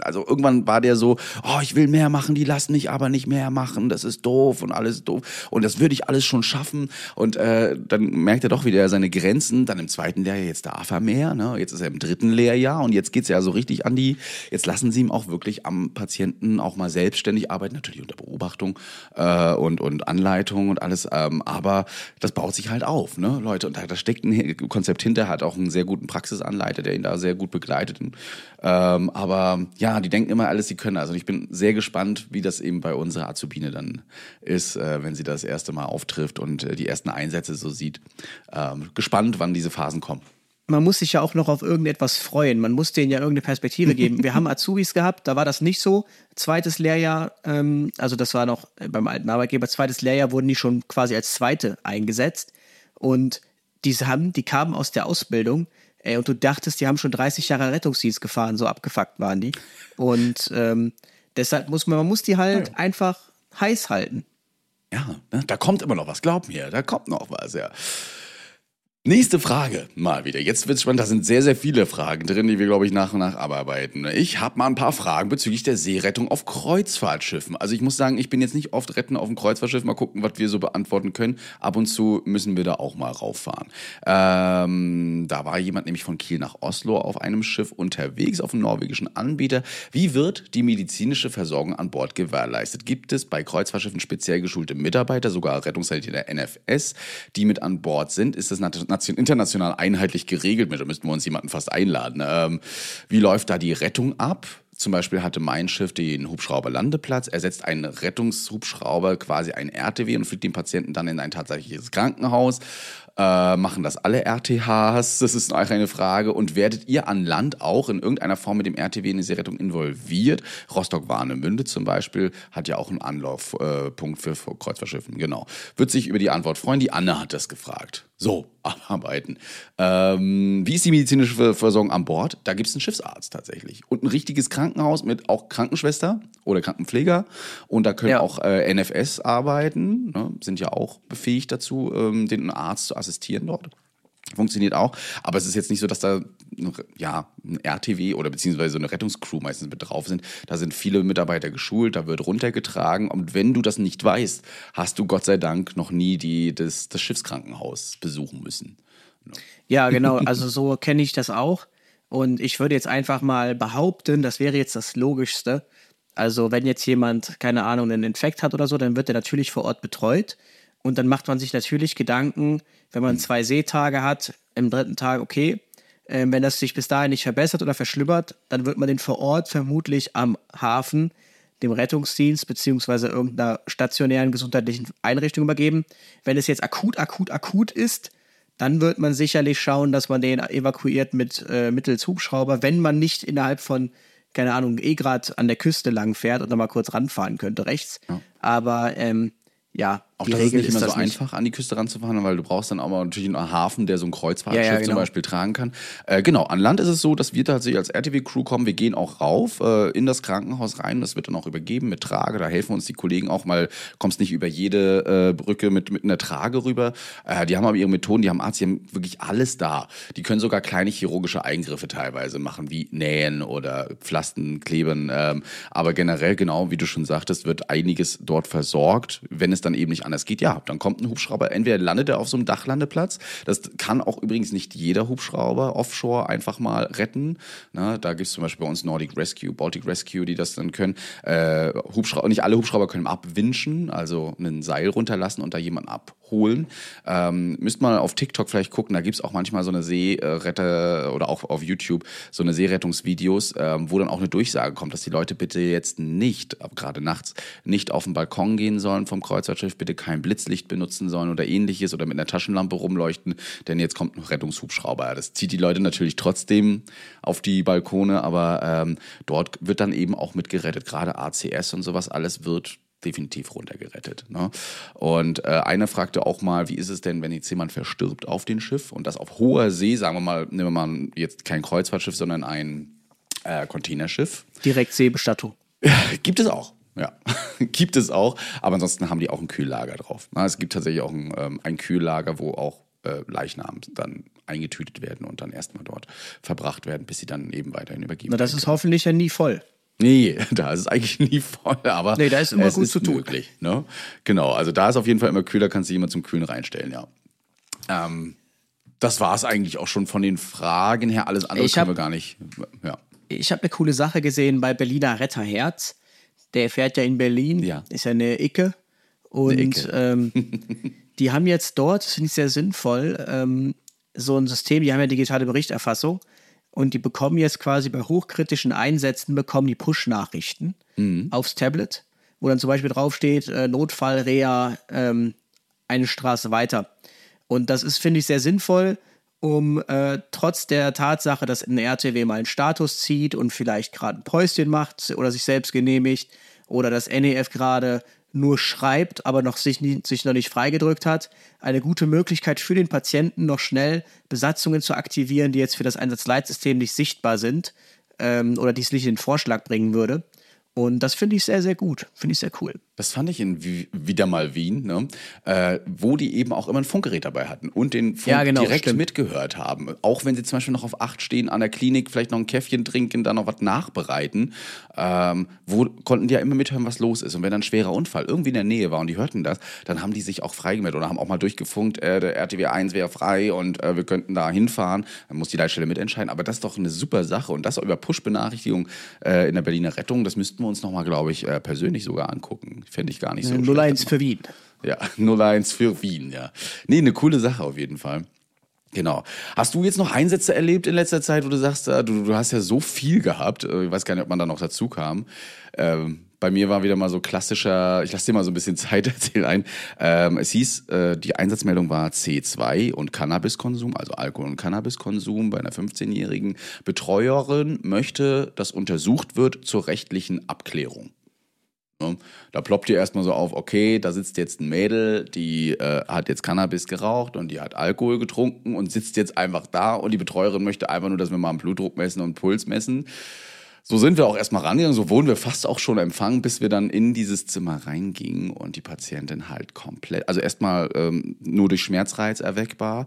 Also irgendwann war der so, oh, ich will mehr machen, die lassen mich aber nicht mehr machen, das ist doof und alles doof. Und das würde ich alles schon schaffen. Und äh, dann merkt er doch wieder seine Grenzen. Dann im zweiten Lehrjahr, jetzt darf er mehr. Ne? Jetzt ist er im dritten Lehrjahr und jetzt geht's ja so richtig an die, jetzt lassen sie ihm auch wirklich am Patienten auch mal selbstständig arbeiten, natürlich unter Beobachtung äh, und, und Anleitung und alles. Ähm, aber das baut sich halt auf, ne, Leute. Und da, da steckt ein Konzept hinter, hat auch einen sehr guten Praxisanleiter, der ihn da sehr gut begleitet. Ähm, aber ja, die denken immer alles, sie können. Also ich bin sehr gespannt, wie das eben bei unserer Azubine dann ist, äh, wenn sie das erste Mal auftrifft und äh, die ersten Einsätze so sieht. Ähm, gespannt, wann diese Phasen kommen. man muss sich ja auch noch auf irgendetwas freuen. Man muss denen ja irgendeine Perspektive geben. Wir haben Azubis gehabt, da war das nicht so. Zweites Lehrjahr, ähm, also das war noch beim alten Arbeitgeber, zweites Lehrjahr wurden die schon quasi als zweite eingesetzt. Und diese haben, die kamen aus der Ausbildung, ey, und du dachtest, die haben schon 30 Jahre Rettungsdienst gefahren, so abgefuckt waren die. Und ähm, deshalb muss man, man muss die halt einfach heiß halten. Ja, ne? da kommt immer noch was, glaub mir, da kommt noch was, ja. Nächste Frage, mal wieder. Jetzt wird's spannend. Da sind sehr, sehr viele Fragen drin, die wir, glaube ich, nach und nach abarbeiten. Ich habe mal ein paar Fragen bezüglich der Seerettung auf Kreuzfahrtschiffen. Also ich muss sagen, ich bin jetzt nicht oft retten auf dem Kreuzfahrtschiff. Mal gucken, was wir so beantworten können. Ab und zu müssen wir da auch mal rauffahren. Ähm, da war jemand nämlich von Kiel nach Oslo auf einem Schiff unterwegs, auf einem norwegischen Anbieter. Wie wird die medizinische Versorgung an Bord gewährleistet? Gibt es bei Kreuzfahrtschiffen speziell geschulte Mitarbeiter, sogar Rettungssanitäter der NFS, die mit an Bord sind? Ist das nat- nation- international einheitlich geregelt? Da müssten wir uns jemanden fast einladen. Ähm, wie läuft da die Rettung ab? Zum Beispiel hatte mein Schiff den Hubschrauberlandeplatz, ersetzt einen Rettungshubschrauber quasi ein RTW und fliegt den Patienten dann in ein tatsächliches Krankenhaus. Äh, machen das alle RTHs? Das ist eigentlich eine Frage. Und werdet ihr an Land auch in irgendeiner Form mit dem RTW in die Seerettung involviert? Rostock-Warnemünde zum Beispiel hat ja auch einen Anlaufpunkt äh, für Kreuzfahrtschiffen. Genau. Wird sich über die Antwort freuen. Die Anne hat das gefragt. So, abarbeiten. Ähm, wie ist die medizinische Ver- Versorgung an Bord? Da gibt es einen Schiffsarzt tatsächlich. Und ein richtiges Krankenhaus mit auch Krankenschwester oder Krankenpfleger. Und da können Ja. auch äh, NFS arbeiten, ne? sind ja auch befähigt dazu, ähm, den Arzt zu assistieren dort. Funktioniert auch, aber es ist jetzt nicht so, dass da ja, ein RTW oder beziehungsweise eine Rettungscrew meistens mit drauf sind. Da sind viele Mitarbeiter geschult, da wird runtergetragen. Und wenn du das nicht weißt, hast du Gott sei Dank noch nie die, das, das Schiffskrankenhaus besuchen müssen. Ja, genau. Also so kenne ich das auch. Und ich würde jetzt einfach mal behaupten, das wäre jetzt das Logischste. Also wenn jetzt jemand, keine Ahnung, einen Infekt hat oder so, dann wird er natürlich vor Ort betreut. Und dann macht man sich natürlich Gedanken, wenn man zwei Seetage hat, im dritten Tag, okay, ähm, wenn das sich bis dahin nicht verbessert oder verschlimmert, dann wird man den vor Ort vermutlich am Hafen dem Rettungsdienst beziehungsweise irgendeiner stationären gesundheitlichen Einrichtung übergeben. Wenn es jetzt akut, akut, akut ist, dann wird man sicherlich schauen, dass man den evakuiert mit äh, mittels Hubschrauber, wenn man nicht innerhalb von, keine Ahnung, eh gerade an der Küste lang fährt und dann mal kurz ranfahren könnte, rechts. Aber ähm, ja, Auch die das Regel ist nicht immer das so einfach, an die Küste ranzufahren, weil du brauchst dann auch mal natürlich einen Hafen, der so ein Kreuzfahrtschiff Ja, ja, zum genau. Beispiel tragen kann. Äh, genau, an Land ist es so, dass wir tatsächlich als RTW-Crew kommen. Wir gehen auch rauf äh, in das Krankenhaus rein. Das wird dann auch übergeben mit Trage. Da helfen uns die Kollegen auch mal. Kommst nicht über jede äh, Brücke mit, mit einer Trage rüber. Äh, die haben aber ihre Methoden, die haben Arzt, die haben wirklich alles da. Die können sogar kleine chirurgische Eingriffe teilweise machen, wie Nähen oder Pflasten, Kleben. Ähm, aber generell, genau wie du schon sagtest, wird einiges dort versorgt. Wenn es dann eben nicht anders geht, ja, dann kommt ein Hubschrauber, entweder landet er auf so einem Dachlandeplatz, das kann auch übrigens nicht jeder Hubschrauber offshore einfach mal retten. Na, da gibt es zum Beispiel bei uns Nordic Rescue, Baltic Rescue, die das dann können. Äh, Hubschrauber, nicht alle Hubschrauber können abwinschen, also ein Seil runterlassen und da jemanden abholen. Ähm, müsst mal auf TikTok vielleicht gucken, da gibt es auch manchmal so eine Seeretter oder auch auf YouTube so eine Seerettungsvideos, ähm, wo dann auch eine Durchsage kommt, dass die Leute bitte jetzt nicht, gerade nachts, nicht auf den Balkon gehen sollen vom Kreuzfahrtschiff, bitte kein Blitzlicht benutzen sollen oder ähnliches oder mit einer Taschenlampe rumleuchten, denn jetzt kommt ein Rettungshubschrauber. Das zieht die Leute natürlich trotzdem auf die Balkone, aber ähm, dort wird dann eben auch mitgerettet. Gerade ACS und sowas alles wird definitiv runtergerettet. Ne? Und äh, einer fragte auch mal, wie ist es denn, wenn jetzt jemand verstirbt auf dem Schiff und das auf hoher See, sagen wir mal, nehmen wir mal jetzt kein Kreuzfahrtschiff, sondern ein äh, Containerschiff. Direkt Seebestattung. Gibt es auch. Ja, gibt es auch. Aber ansonsten haben die auch ein Kühllager drauf. Na, es gibt tatsächlich auch ein, ähm, ein Kühllager, wo auch äh, Leichnam dann eingetütet werden und dann erstmal dort verbracht werden, bis sie dann eben weiterhin übergeben Na, das ist hoffentlich ja nie voll. Nee, da ist es eigentlich nie voll, aber Nee, da ist immer es gut ist zu tun. möglich. Ne? Genau, also da ist auf jeden Fall immer kühler, kannst du jemand zum Kühlen reinstellen, ja. Ähm, das war es eigentlich auch schon von den Fragen her. Alles andere Ich können hab- wir gar nicht. Ja. Ich habe eine coole Sache gesehen bei Berliner Retterherz. Der fährt ja in Berlin, Ja. ist ja eine Icke. Und Eine Icke. Ähm, die haben jetzt dort, das finde ich sehr sinnvoll, ähm, so ein System, die haben ja digitale Berichterfassung und die bekommen jetzt quasi bei hochkritischen Einsätzen, bekommen die Push-Nachrichten aufs Tablet, wo dann zum Beispiel draufsteht, äh, Notfall, Rea, ähm, eine Straße weiter. Und das ist, finde ich, sehr sinnvoll, um äh, trotz der Tatsache, dass ein RTW mal einen Status zieht und vielleicht gerade ein Päuschen macht oder sich selbst genehmigt oder das NEF gerade nur schreibt, aber noch sich, nie, sich noch nicht freigedrückt hat, eine gute Möglichkeit für den Patienten noch schnell Besatzungen zu aktivieren, die jetzt für das Einsatzleitsystem nicht sichtbar sind ähm, oder die es nicht in den Vorschlag bringen würde. Und das finde ich sehr, sehr gut. Finde ich sehr cool. Das fand ich in Wi- wieder mal Wien, ne? äh, wo die eben auch immer ein Funkgerät dabei hatten und den Funk Ja, genau, direkt stimmt. mitgehört haben. Auch wenn sie zum Beispiel noch auf acht stehen, an der Klinik vielleicht noch ein Käffchen trinken, dann noch was nachbereiten, ähm, wo konnten die ja immer mithören, was los ist. Und wenn dann ein schwerer Unfall irgendwie in der Nähe war und die hörten das, dann haben die sich auch freigemeldet oder haben auch mal durchgefunkt, äh, der RTW 1 wäre frei und äh, wir könnten da hinfahren. Dann muss die Leitstelle mitentscheiden. Aber das ist doch eine super Sache. Und das über Push-Benachrichtigung äh, in der Berliner Rettung, das müssten wir uns nochmal, glaube ich, äh, persönlich sogar angucken. Fände ich gar nicht so schlecht. 01 für Wien. Ja, 01 für Wien, ja. Nee, eine coole Sache auf jeden Fall. Genau. Hast du jetzt noch Einsätze erlebt in letzter Zeit, wo du sagst, äh, du, du hast ja so viel gehabt, äh, ich weiß gar nicht, ob man da noch dazu kam. Ähm, bei mir war wieder mal so klassischer, ich lasse dir mal so ein bisschen Zeit erzählen ein. Ähm, es hieß, äh, die Einsatzmeldung war C2 und Cannabiskonsum, also Alkohol- und Cannabiskonsum bei einer 15-jährigen Betreuerin möchte, dass untersucht wird zur rechtlichen Abklärung. Ne? Da ploppt ihr erstmal so auf, okay, da sitzt jetzt ein Mädel, die äh, hat jetzt Cannabis geraucht und die hat Alkohol getrunken und sitzt jetzt einfach da und die Betreuerin möchte einfach nur, dass wir mal einen Blutdruck messen und einen Puls messen. So sind wir auch erstmal rangegangen, so wurden wir fast auch schon empfangen, bis wir dann in dieses Zimmer reingingen und die Patientin halt komplett, also erstmal ähm, nur durch Schmerzreiz erweckbar,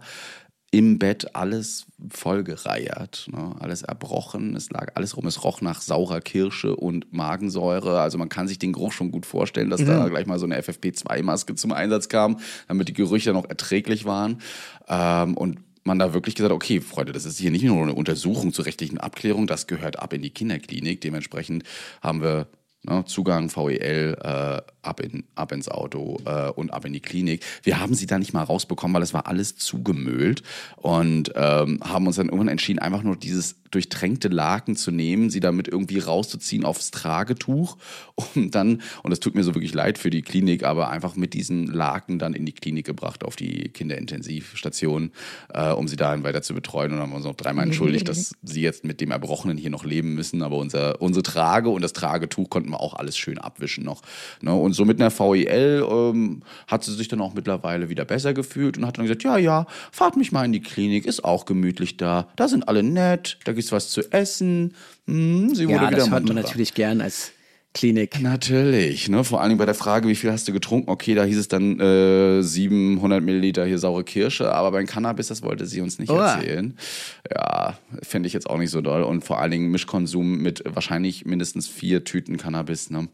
im Bett alles vollgereiert, ne? alles erbrochen, es lag alles rum, es roch nach saurer Kirsche und Magensäure, also man kann sich den Geruch schon gut vorstellen, dass da gleich mal so eine FFP2-Maske zum Einsatz kam, damit die Gerüche noch erträglich waren ähm, und man da wirklich gesagt, okay, Freunde, das ist hier nicht nur eine Untersuchung zur rechtlichen Abklärung, das gehört ab in die Kinderklinik. Dementsprechend haben wir ne, Zugang, VEL, äh, ab, in, ab ins Auto äh, und ab in die Klinik. Wir haben sie da nicht mal rausbekommen, weil es war alles zugemüllt und ähm, haben uns dann irgendwann entschieden, einfach nur dieses durchtränkte Laken zu nehmen, sie damit irgendwie rauszuziehen aufs Tragetuch und dann, und das tut mir so wirklich leid für die Klinik, aber einfach mit diesen Laken dann in die Klinik gebracht, auf die Kinderintensivstation, äh, um sie dahin weiter zu betreuen. Und dann haben wir uns noch dreimal entschuldigt, dass sie jetzt mit dem Erbrochenen hier noch leben müssen, aber unser, unsere Trage und das Tragetuch konnten wir auch alles schön abwischen noch. Ne? Und so mit einer VEL ähm, hat sie sich dann auch mittlerweile wieder besser gefühlt und hat dann gesagt, ja, ja, fahrt mich mal in die Klinik, ist auch gemütlich da. Da sind alle nett, da gibt's was zu essen. Hm, sie wurde Ja, wieder das hört man natürlich gern als Klinik. Natürlich, ne? vor allen Dingen bei der Frage, wie viel hast du getrunken? Okay, da hieß es dann äh, 700 Milliliter hier saure Kirsche, aber beim Cannabis, das wollte sie uns nicht Oha. erzählen. Ja, finde ich jetzt auch nicht so doll. Und vor allen Dingen Mischkonsum mit wahrscheinlich mindestens vier Tüten Cannabis. Ne?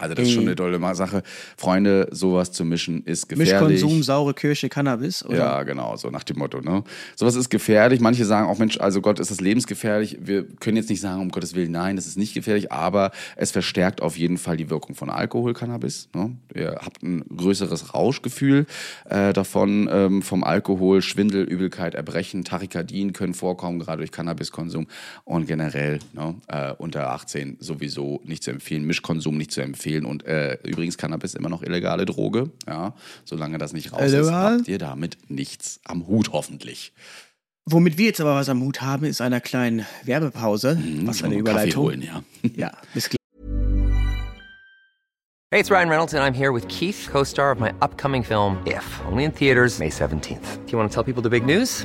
Also das ist schon eine tolle Sache. Freunde, sowas zu mischen ist gefährlich. Mischkonsum, saure Kirche, Cannabis, oder? Ja, genau, so nach dem Motto. Ne? Sowas ist gefährlich. Manche sagen auch, Mensch, also Gott, ist das lebensgefährlich. Wir können jetzt nicht sagen, um Gottes Willen, nein, das ist nicht gefährlich, aber es verstärkt auf jeden Fall die Wirkung von Alkohol, Cannabis. Ne? Ihr habt ein größeres Rauschgefühl äh, davon, ähm, vom Alkohol, Schwindel, Übelkeit, Erbrechen, Tachykardien können vorkommen, gerade durch Cannabiskonsum und generell ne, äh, unter 18 sowieso nicht zu empfehlen, Mischkonsum nicht zu empfehlen und äh, übrigens Cannabis immer noch illegale Droge, ja, solange das nicht raus ist, Illegal? habt ihr damit nichts am Hut hoffentlich. Womit wir jetzt aber was am Hut haben, ist einer kleinen Werbepause. was eine Überleitung. holen, ja. Ja, bis gleich. Hey, it's Ryan Reynolds, and I'm here with Keith, co star of my upcoming film, If, only in theaters, May 17th. Do you want to tell people the big news?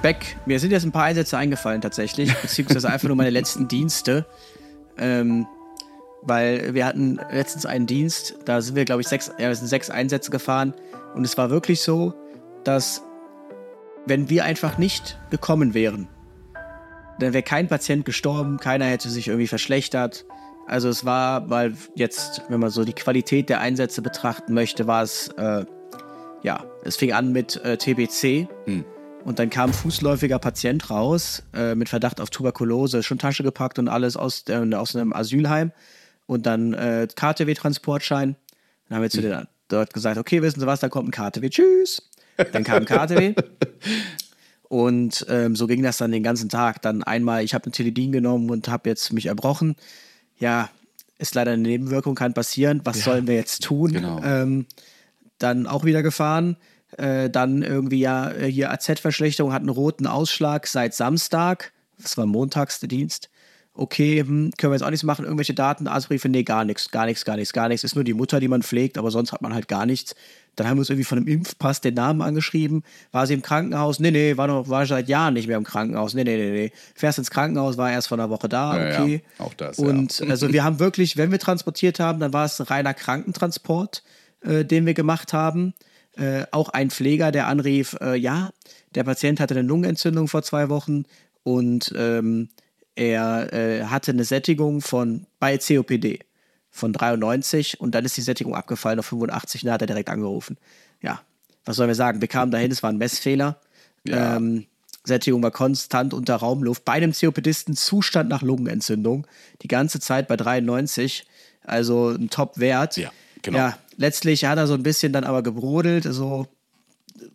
Beck, mir sind jetzt ein paar Einsätze eingefallen tatsächlich, beziehungsweise einfach nur meine letzten Dienste. Ähm, weil wir hatten letztens einen Dienst, da sind wir, glaube ich, sechs, ja, sind sechs Einsätze gefahren. Und es war wirklich so, dass wenn wir einfach nicht gekommen wären, dann wäre kein Patient gestorben, keiner hätte sich irgendwie verschlechtert. Also es war, weil jetzt, wenn man so die Qualität der Einsätze betrachten möchte, war es, äh, ja, es fing an mit äh, TBC und dann kam ein fußläufiger Patient raus äh, mit Verdacht auf Tuberkulose, schon Tasche gepackt und alles aus, der, aus einem Asylheim und dann äh, KTW-Transportschein. Dann haben wir zu denen dort gesagt, okay, wissen Sie was, da kommt ein KTW, tschüss. Dann kam ein KTW. Und ähm, so ging das dann den ganzen Tag. Dann einmal, ich habe ein Teledin genommen und habe jetzt mich erbrochen. Ja, ist leider eine Nebenwirkung, kann passieren. Was sollen wir jetzt tun? Genau. Ähm, dann auch wieder gefahren. Äh, dann irgendwie ja äh, hier AZ-Verschlechterung hat einen roten Ausschlag seit Samstag. Das war montags der Dienst. Okay, hm, können wir jetzt auch nichts machen. Irgendwelche Daten, Arztbriefe, nee, gar nichts, gar nichts, gar nichts, gar nichts. Ist nur die Mutter, die man pflegt, aber sonst hat man halt gar nichts. Dann haben wir uns irgendwie von einem Impfpass den Namen angeschrieben. War sie im Krankenhaus? Nee, nee, war noch, war seit Jahren nicht mehr im Krankenhaus. Nee, nee, nee, nee. Fährst ins Krankenhaus, war erst vor einer Woche da, Ja, ja, okay. auch das, ja. Und also wir haben wirklich, wenn wir transportiert haben, dann war es ein reiner Krankentransport, äh, den wir gemacht haben. Äh, auch ein Pfleger, der anrief, äh, ja, der Patient hatte eine Lungenentzündung vor zwei Wochen und ähm, er äh, hatte eine Sättigung von bei COPD von 93 und dann ist die Sättigung abgefallen auf 85 und da hat er direkt angerufen. Ja, was sollen wir sagen? Wir kamen dahin, es war ein Messfehler. Ja. Ähm, Sättigung war konstant unter Raumluft. Bei einem COPDisten Zustand nach Lungenentzündung. Die ganze Zeit bei 93. Also ein Top-Wert. Ja, genau. Ja, letztlich hat er so ein bisschen dann aber gebrodelt. So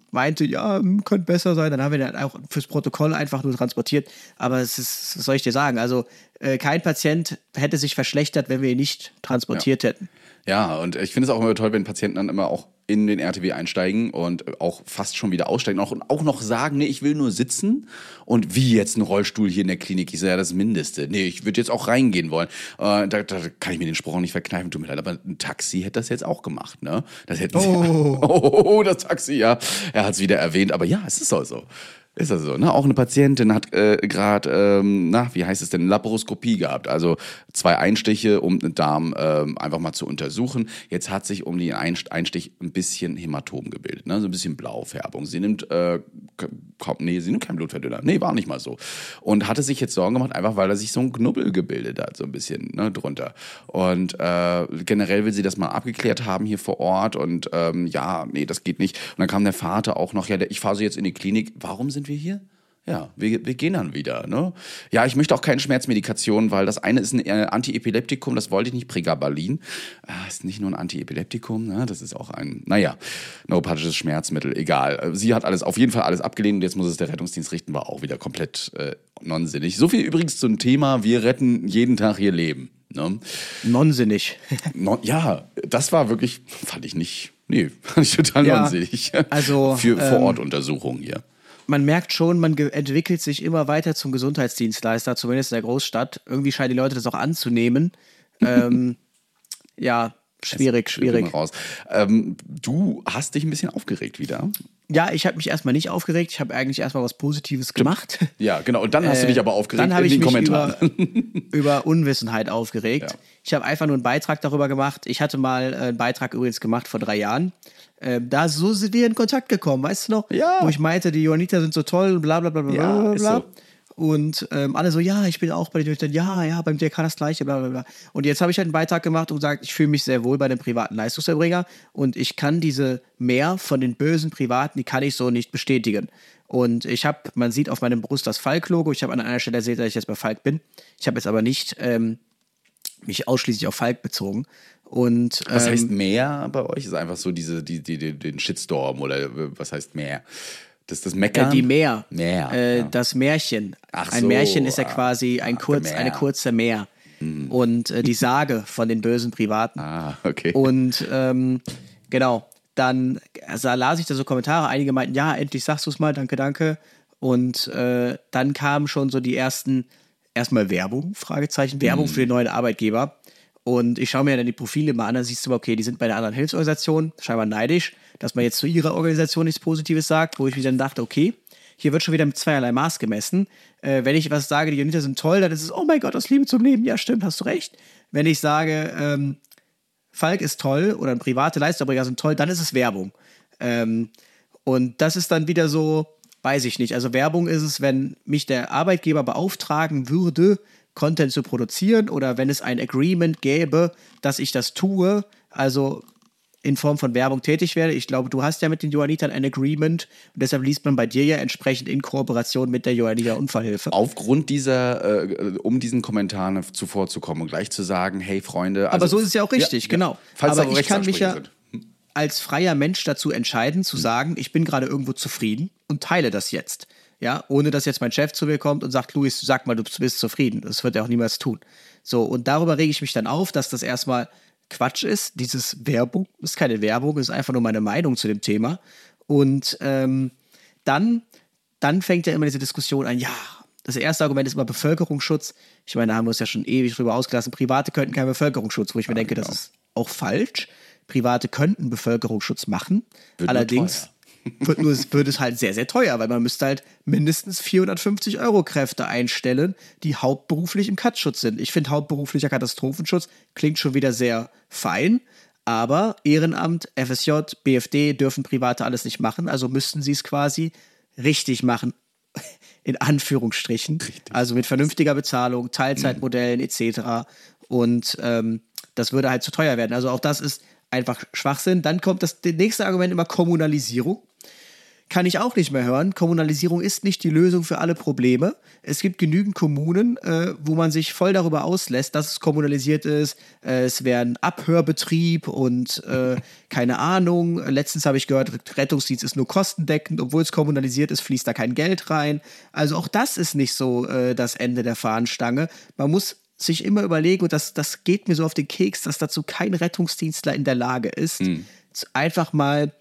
meinte, ja, könnte besser sein. Dann haben wir dann auch fürs Protokoll einfach nur transportiert. Aber es ist, was soll ich dir sagen? Also äh, kein Patient hätte sich verschlechtert, wenn wir ihn nicht transportiert hätten. Ja, und ich finde es auch immer toll, wenn Patienten dann immer auch in den RTW einsteigen und auch fast schon wieder aussteigen auch, und auch noch sagen, nee, ich will nur sitzen und wie jetzt ein Rollstuhl hier in der Klinik, sage ja das Mindeste. Nee, ich würde jetzt auch reingehen wollen. Äh, da, da kann ich mir den Spruch auch nicht verkneifen, tut mir leid, aber ein Taxi hätte das jetzt auch gemacht, ne? Das hätten sie, oh. oh, das Taxi, ja. Er hat es wieder erwähnt, aber ja, es ist auch so. Ist also so, ne? Auch eine Patientin hat äh, gerade, ähm, na, wie heißt es denn, Laparoskopie gehabt, also zwei Einstiche, um den Darm ähm, einfach mal zu untersuchen. Jetzt hat sich um den Einst- Einstich ein bisschen Hämatom gebildet, ne? so ein bisschen Blaufärbung. Sie nimmt, äh, kaum, nee, sie nimmt keinen Blutverdünner. Nee, war nicht mal so. Und hatte sich jetzt Sorgen gemacht, einfach weil er sich so ein Knubbel gebildet hat, so ein bisschen ne, drunter. Und äh, generell will sie das mal abgeklärt haben hier vor Ort und ähm, ja, nee, das geht nicht. Und dann kam der Vater auch noch, ja, der, ich fahre sie jetzt in die Klinik. Warum sind wir hier? Ja, wir, wir gehen dann wieder. Ne? Ja, ich möchte auch keine Schmerzmedikation, weil das eine ist ein äh, Antiepileptikum, das wollte ich nicht, Pregabalin. Ah, ist nicht nur ein Antiepileptikum, ne? das ist auch ein, naja, neuropathisches Schmerzmittel, egal. Sie hat alles, auf jeden Fall alles abgelehnt und jetzt muss es der Rettungsdienst richten, war auch wieder komplett äh, nonsinnig. So viel übrigens zum Thema, wir retten jeden Tag ihr Leben. Ne? Nonsinnig. Non, ja, das war wirklich, fand ich nicht, nee, fand ich total Ja, nonsinnig. also, Für ähm, Vorortuntersuchungen hier. Man merkt schon, man entwickelt sich immer weiter zum Gesundheitsdienstleister, zumindest in der Großstadt. Irgendwie scheinen die Leute das auch anzunehmen. ähm, ja, schwierig, schwierig. Ähm, du hast dich ein bisschen aufgeregt wieder. Ja, ich habe mich erstmal nicht aufgeregt. Ich habe eigentlich erstmal was Positives gemacht. Ja, genau. Und dann hast du dich aber aufgeregt Äh, Dann habe in ich den mich Kommentaren. über, über Unwissenheit aufgeregt. Ja. Ich habe einfach nur einen Beitrag darüber gemacht. Ich hatte mal äh, einen Beitrag übrigens gemacht vor drei Jahren. Ähm, da so sind wir in Kontakt gekommen, weißt du noch? Ja. Wo ich meinte, die Johanniter sind so toll, bla bla bla bla Ja, bla ist so. Und ähm, alle so, ja, ich bin auch bei den Johannitern, ja, ja, beim DRK das gleiche, bla bla bla. Und jetzt habe ich halt einen Beitrag gemacht und gesagt, ich fühle mich sehr wohl bei dem privaten Leistungserbringer und ich kann diese mehr von den bösen Privaten, die kann ich so nicht bestätigen. Und ich habe, man sieht auf meinem Brust das Falk-Logo. Ich habe an einer Stelle erzählt, dass ich jetzt bei Falk bin. Ich habe jetzt aber nicht ähm, mich ausschließlich auf Falk bezogen. Und Was ähm, heißt mehr bei euch? Ist einfach so diese, die, die, die, den Shitstorm oder was heißt mehr? Das ist das Meckern? äh, die Meer. Meer, Äh, ja. Das Märchen. Ach ein so, Märchen ist ja ah, quasi ein ah, kurz, eine kurze Meer. Und äh, die Sage von den bösen Privaten. Ah, okay. Und ähm, genau, dann also, las ich da so Kommentare. Einige meinten, ja, endlich sagst du es mal, danke, danke. Und äh, dann kamen schon so die ersten, erstmal Werbung, Fragezeichen, Werbung für den neuen Arbeitgeber. Und ich schaue mir dann die Profile mal an, dann siehst du, okay, die sind bei einer anderen Hilfsorganisation, scheinbar neidisch, dass man jetzt zu ihrer Organisation nichts Positives sagt, wo ich mir dann dachte, okay, hier wird schon wieder mit zweierlei Maß gemessen. Äh, wenn ich was sage, die Uniter sind toll, dann ist es, oh mein Gott, aus Liebe zum Leben. Ja, stimmt, hast du recht. Wenn ich sage, ähm, Falk ist toll oder private Leistungserbringer sind toll, dann ist es Werbung. Ähm, und das ist dann wieder so, weiß ich nicht. Also Werbung ist es, wenn mich der Arbeitgeber beauftragen würde, Content zu produzieren oder wenn es ein Agreement gäbe, dass ich das tue, also in Form von Werbung tätig werde. Ich glaube, du hast ja mit den Johannitern ein Agreement und deshalb liest man bei dir ja entsprechend in Kooperation mit der Johanniter Unfallhilfe. Aufgrund dieser, äh, um diesen Kommentaren zuvorzukommen und gleich zu sagen, hey Freunde. Aber also- so ist es ja auch richtig, genau. Falls Aber ich kann mich ja sind. als freier Mensch dazu entscheiden, zu sagen, ich bin gerade irgendwo zufrieden und teile das jetzt. Ja, ohne dass jetzt mein Chef zu mir kommt und sagt, Luis, sag mal, du bist zufrieden. Das wird er auch niemals tun. So, und darüber rege ich mich dann auf, dass das erstmal Quatsch ist. Dieses Werbung ist keine Werbung, ist einfach nur meine Meinung zu dem Thema. Und ähm, dann, dann fängt ja immer diese Diskussion an, ja, das erste Argument ist immer Bevölkerungsschutz. Ich meine, da haben wir uns ja schon ewig drüber ausgelassen. Private könnten keinen Bevölkerungsschutz, wo ich mir denke, das ist auch falsch. Private könnten Bevölkerungsschutz machen. Wird Allerdings wird, nur, wird es halt sehr, sehr teuer, weil man müsste halt mindestens 450 Euro Kräfte einstellen, die hauptberuflich im Katschutz sind. Ich finde, hauptberuflicher Katastrophenschutz klingt schon wieder sehr fein, aber Ehrenamt, FSJ, BFD dürfen Private alles nicht machen, also müssten sie es quasi richtig machen. In Anführungsstrichen. Also mit vernünftiger Bezahlung, Teilzeitmodellen etc. Und ähm, das würde halt zu teuer werden. Also auch das ist einfach Schwachsinn. Dann kommt das, das nächste Argument immer Kommunalisierung kann ich auch nicht mehr hören. Kommunalisierung ist nicht die Lösung für alle Probleme. Es gibt genügend Kommunen, äh, wo man sich voll darüber auslässt, dass es kommunalisiert ist. Äh, es wäre ein Abhörbetrieb und äh, keine Ahnung. Letztens habe ich gehört, Rettungsdienst ist nur kostendeckend, obwohl es kommunalisiert ist, fließt da kein Geld rein. Also auch das ist nicht so äh, das Ende der Fahnenstange. Man muss sich immer überlegen, und das, das geht mir so auf den Keks, dass dazu kein Rettungsdienstler in der Lage ist, einfach mal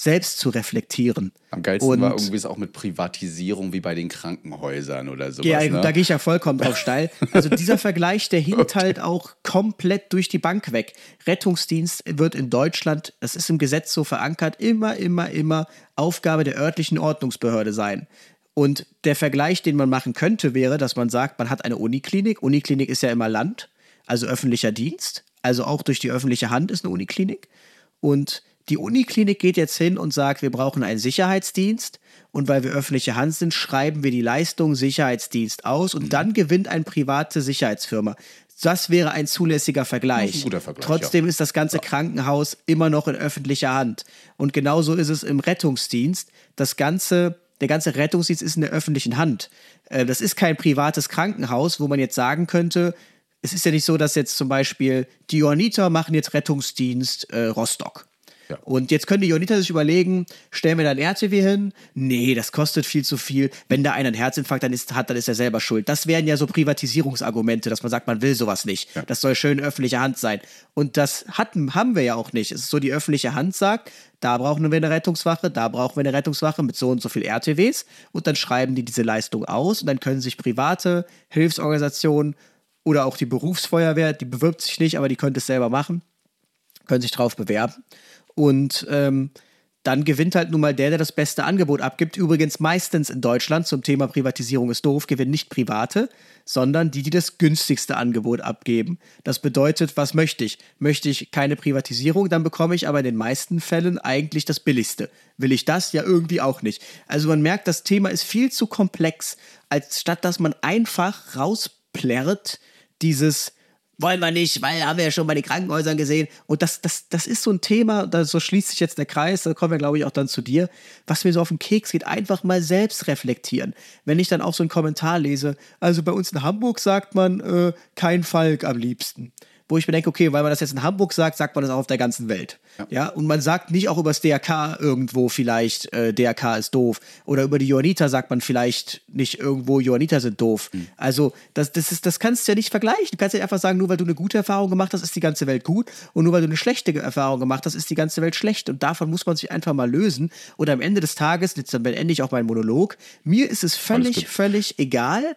selbst zu reflektieren. Am geilsten Und- war irgendwie es auch mit Privatisierung wie bei den Krankenhäusern oder sowas. Ja, ne? da gehe ich ja vollkommen drauf steil. Also dieser Vergleich, der hinkt halt auch komplett durch die Bank weg. Rettungsdienst wird in Deutschland, das ist im Gesetz so verankert, immer, immer, immer Aufgabe der örtlichen Ordnungsbehörde sein. Und der Vergleich, den man machen könnte, wäre, dass man sagt, man hat eine Uniklinik. Uniklinik ist ja immer Land, also öffentlicher Dienst. Also auch durch die öffentliche Hand ist eine Uniklinik. Und die Uniklinik geht jetzt hin und sagt, wir brauchen einen Sicherheitsdienst. Und weil wir öffentliche Hand sind, schreiben wir die Leistung Sicherheitsdienst aus und dann gewinnt eine private Sicherheitsfirma. Das wäre ein zulässiger Vergleich. Das ist ein guter Vergleich, Trotzdem ist das ganze Krankenhaus immer noch in öffentlicher Hand. Und genauso ist es im Rettungsdienst. Das ganze, der ganze Rettungsdienst ist in der öffentlichen Hand. Äh, Das ist kein privates Krankenhaus, wo man jetzt sagen könnte, es ist ja nicht so, dass jetzt zum Beispiel die Johanniter machen jetzt Rettungsdienst äh, Rostock. Ja. Und jetzt können die Johanniter sich überlegen, stellen wir da ein RTW hin? Nee, das kostet viel zu viel. Wenn da einer einen Herzinfarkt dann ist, hat, dann ist er selber schuld. Das wären ja so Privatisierungsargumente, dass man sagt, man will sowas nicht. Das soll schön öffentliche Hand sein. Und das hatten, haben wir ja auch nicht. Es ist so, die öffentliche Hand sagt, da brauchen wir eine Rettungswache, da brauchen wir eine Rettungswache mit so und so viel RTWs. Und dann schreiben die diese Leistung aus und dann können sich private Hilfsorganisationen oder auch die Berufsfeuerwehr, die bewirbt sich nicht, aber die könnte es selber machen, können sich drauf bewerben. Und ähm, dann gewinnt halt nun mal der, der das beste Angebot abgibt. Übrigens meistens in Deutschland zum Thema Privatisierung ist doof, gewinnen nicht Private, sondern die, die das günstigste Angebot abgeben. Das bedeutet, was möchte ich? Möchte ich keine Privatisierung, dann bekomme ich aber in den meisten Fällen eigentlich das billigste. Will ich das? Ja, irgendwie auch nicht. Also man merkt, das Thema ist viel zu komplex, als statt dass man einfach rausplärrt, dieses wollen wir nicht, weil haben wir ja schon bei den Krankenhäusern gesehen. Und das, das, das ist so ein Thema, da so schließt sich jetzt der Kreis, da kommen wir, glaube ich, auch dann zu dir, was mir so auf den Keks geht, einfach mal selbst reflektieren. Wenn ich dann auch so einen Kommentar lese, also bei uns in Hamburg sagt man, äh, kein Falk am liebsten wo ich mir denke, okay, weil man das jetzt in Hamburg sagt, sagt man das auch auf der ganzen Welt. Ja, ja? und man sagt nicht auch über das DRK irgendwo vielleicht, äh, DRK ist doof. Oder über die Johanniter sagt man vielleicht nicht irgendwo, Johanniter sind doof. Mhm. Also, das, das, ist, das kannst du ja nicht vergleichen. Du kannst ja einfach sagen, nur weil du eine gute Erfahrung gemacht hast, ist die ganze Welt gut. Und nur weil du eine schlechte Erfahrung gemacht hast, ist die ganze Welt schlecht. Und davon muss man sich einfach mal lösen. Und am Ende des Tages, jetzt beende ich auch meinen Monolog, mir ist es völlig, völlig egal,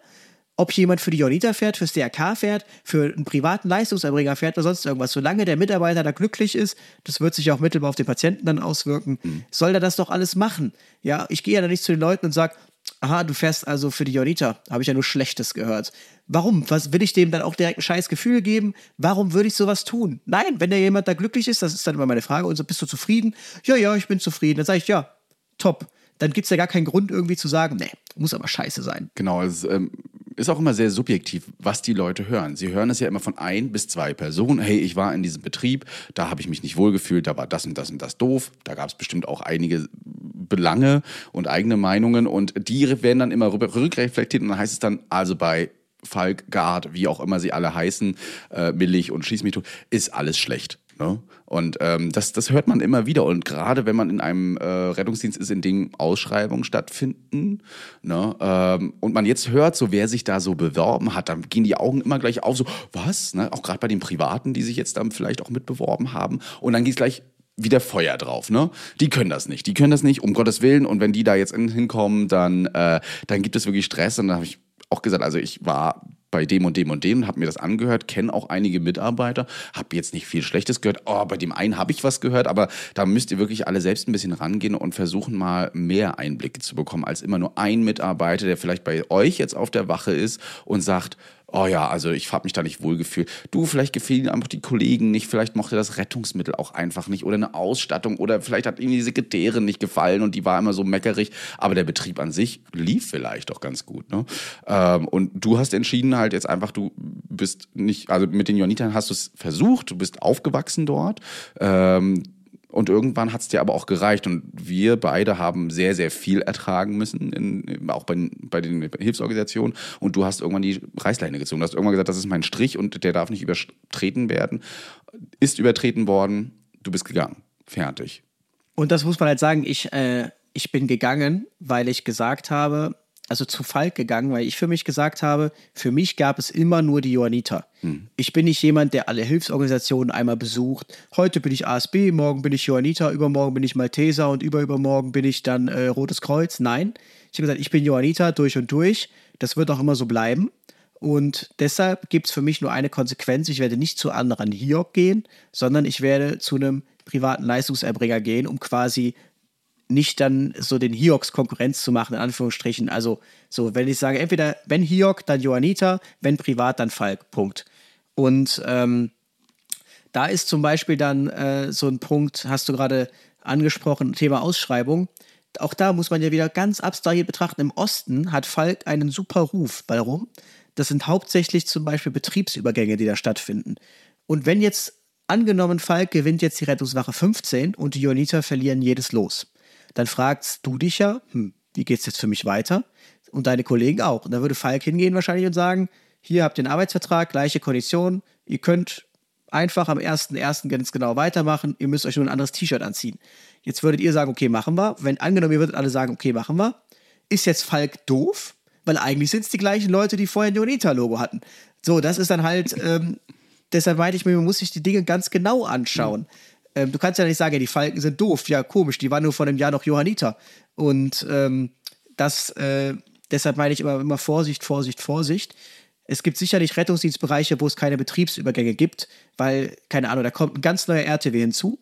ob jemand für die Jonita fährt, fürs DRK fährt, für einen privaten Leistungserbringer fährt oder sonst irgendwas. Solange der Mitarbeiter da glücklich ist, das wird sich auch mittelbar auf den Patienten dann auswirken, mhm. soll er das doch alles machen. Ja, ich gehe ja da nicht zu den Leuten und sage, aha, du fährst also für die Jonita. Habe ich ja nur Schlechtes gehört. Warum? Was will ich dem dann auch direkt ein scheiß Gefühl geben? Warum würde ich sowas tun? Nein, wenn der jemand da glücklich ist, das ist dann immer meine Frage. Und so, bist du zufrieden? Ja, ja, ich bin zufrieden. Dann sage ich, ja, top. Dann gibt es ja gar keinen Grund, irgendwie zu sagen, nee, muss aber scheiße sein. Genau, es ähm, ist auch immer sehr subjektiv, was die Leute hören. Sie hören es ja immer von ein bis zwei Personen. Hey, ich war in diesem Betrieb, da habe ich mich nicht wohlgefühlt, da war das und das und das doof. Da gab es bestimmt auch einige Belange und eigene Meinungen und die werden dann immer rückreflektiert und dann heißt es dann, also bei Falk, Gard, wie auch immer sie alle heißen, äh, Millig und Schieß mich tot, ist alles schlecht. Ne? Und ähm, das, das hört man immer wieder. Und gerade wenn man in einem äh, Rettungsdienst ist, in dem Ausschreibungen stattfinden, ne? ähm, und man jetzt hört, so wer sich da so beworben hat, dann gehen die Augen immer gleich auf, so, was? Ne? Auch gerade bei den Privaten, die sich jetzt dann vielleicht auch mitbeworben haben. Und dann geht es gleich wieder Feuer drauf, ne? Die können das nicht. Die können das nicht, um Gottes Willen. Und wenn die da jetzt hinkommen, dann, äh, dann gibt es wirklich Stress. Und dann habe ich auch gesagt, also ich war bei dem und dem und dem, habe mir das angehört, kenne auch einige Mitarbeiter, habe jetzt nicht viel Schlechtes gehört. Oh, bei dem einen habe ich was gehört, aber da müsst ihr wirklich alle selbst ein bisschen rangehen und versuchen mal mehr Einblicke zu bekommen als immer nur ein Mitarbeiter, der vielleicht bei euch jetzt auf der Wache ist und sagt, oh ja, also ich habe mich da nicht wohlgefühlt. Du, vielleicht gefielen einfach die Kollegen nicht, vielleicht mochte das Rettungsmittel auch einfach nicht oder eine Ausstattung oder vielleicht hat ihm die Sekretärin nicht gefallen und die war immer so meckerig, aber der Betrieb an sich lief vielleicht doch ganz gut. Ne? Ähm, und du hast entschieden halt jetzt einfach, du bist nicht, also mit den Jonitern hast du es versucht, du bist aufgewachsen dort. Ähm, und irgendwann hat es dir aber auch gereicht. Und wir beide haben sehr, sehr viel ertragen müssen, in, auch bei, bei den Hilfsorganisationen. Und du hast irgendwann die Reißleine gezogen. Du hast irgendwann gesagt, das ist mein Strich und der darf nicht übertreten werden. Ist übertreten worden, du bist gegangen. Fertig. Und das muss man halt sagen, ich, äh, ich bin gegangen, weil ich gesagt habe, also zu Falk gegangen, weil ich für mich gesagt habe, für mich gab es immer nur die Johanniter. Hm. Ich bin nicht jemand, der alle Hilfsorganisationen einmal besucht. Heute bin ich ASB, morgen bin ich Johanniter, übermorgen bin ich Malteser und überübermorgen bin ich dann äh, Rotes Kreuz. Nein, ich habe gesagt, ich bin Johanniter durch und durch. Das wird auch immer so bleiben. Und deshalb gibt es für mich nur eine Konsequenz. Ich werde nicht zu anderen Hiob gehen, sondern ich werde zu einem privaten Leistungserbringer gehen, um quasi nicht dann so den Hioks Konkurrenz zu machen, in Anführungsstrichen. Also, so, wenn ich sage, entweder wenn Hiok, dann Johannita, wenn privat, dann Falk. Punkt. Und ähm, da ist zum Beispiel dann äh, so ein Punkt, hast du gerade angesprochen, Thema Ausschreibung. Auch da muss man ja wieder ganz abstrahiert betrachten. Im Osten hat Falk einen super Ruf. Warum? Das sind hauptsächlich zum Beispiel Betriebsübergänge, die da stattfinden. Und wenn jetzt angenommen, Falk gewinnt jetzt die Rettungswache 15 und die Joniter verlieren jedes Los dann fragst du dich ja, hm, wie geht es jetzt für mich weiter? Und deine Kollegen auch. Und dann würde Falk hingehen wahrscheinlich und sagen, hier habt ihr einen Arbeitsvertrag, gleiche Konditionen, ihr könnt einfach am 1.1. ganz genau weitermachen, ihr müsst euch nur ein anderes T-Shirt anziehen. Jetzt würdet ihr sagen, okay, machen wir. Wenn angenommen, ihr würdet alle sagen, okay, machen wir. Ist jetzt Falk doof? Weil eigentlich sind es die gleichen Leute, die vorher ein Jonita-Logo hatten. So, das ist dann halt, ähm, deshalb meinte ich mir, man muss sich die Dinge ganz genau anschauen. Ähm, du kannst ja nicht sagen, ja, die Falken sind doof. Ja, komisch, die waren nur vor einem Jahr noch Johanniter. Und ähm, das, äh, deshalb meine ich immer, immer Vorsicht, Vorsicht, Vorsicht. es gibt sicherlich Rettungsdienstbereiche, wo es keine Betriebsübergänge gibt, weil, keine Ahnung, da kommt ein ganz neuer RTW hinzu.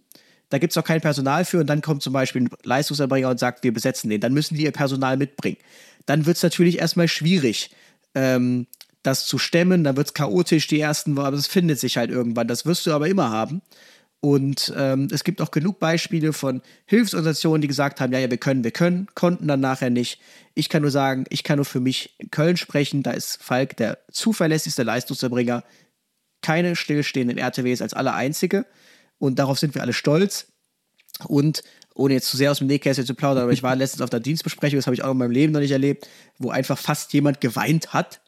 Da gibt es auch kein Personal für und dann kommt zum Beispiel ein Leistungserbringer und sagt, wir besetzen den. Dann müssen die ihr Personal mitbringen. Dann wird es natürlich erstmal schwierig, ähm, das zu stemmen. Dann wird es chaotisch, die ersten, aber es findet sich halt irgendwann. Das wirst du aber immer haben. Und ähm, es gibt auch genug Beispiele von Hilfsorganisationen, die gesagt haben, ja, ja, wir können, wir können, konnten dann nachher nicht. Ich kann nur sagen, ich kann nur für mich in Köln sprechen. Da ist Falk der zuverlässigste Leistungserbringer. Keine stillstehenden RTWs als aller einzige. Und darauf sind wir alle stolz. Und ohne jetzt zu sehr aus dem Nähkästchen zu plaudern, aber ich war letztens auf der Dienstbesprechung, das habe ich auch in meinem Leben noch nicht erlebt, wo einfach fast jemand geweint hat,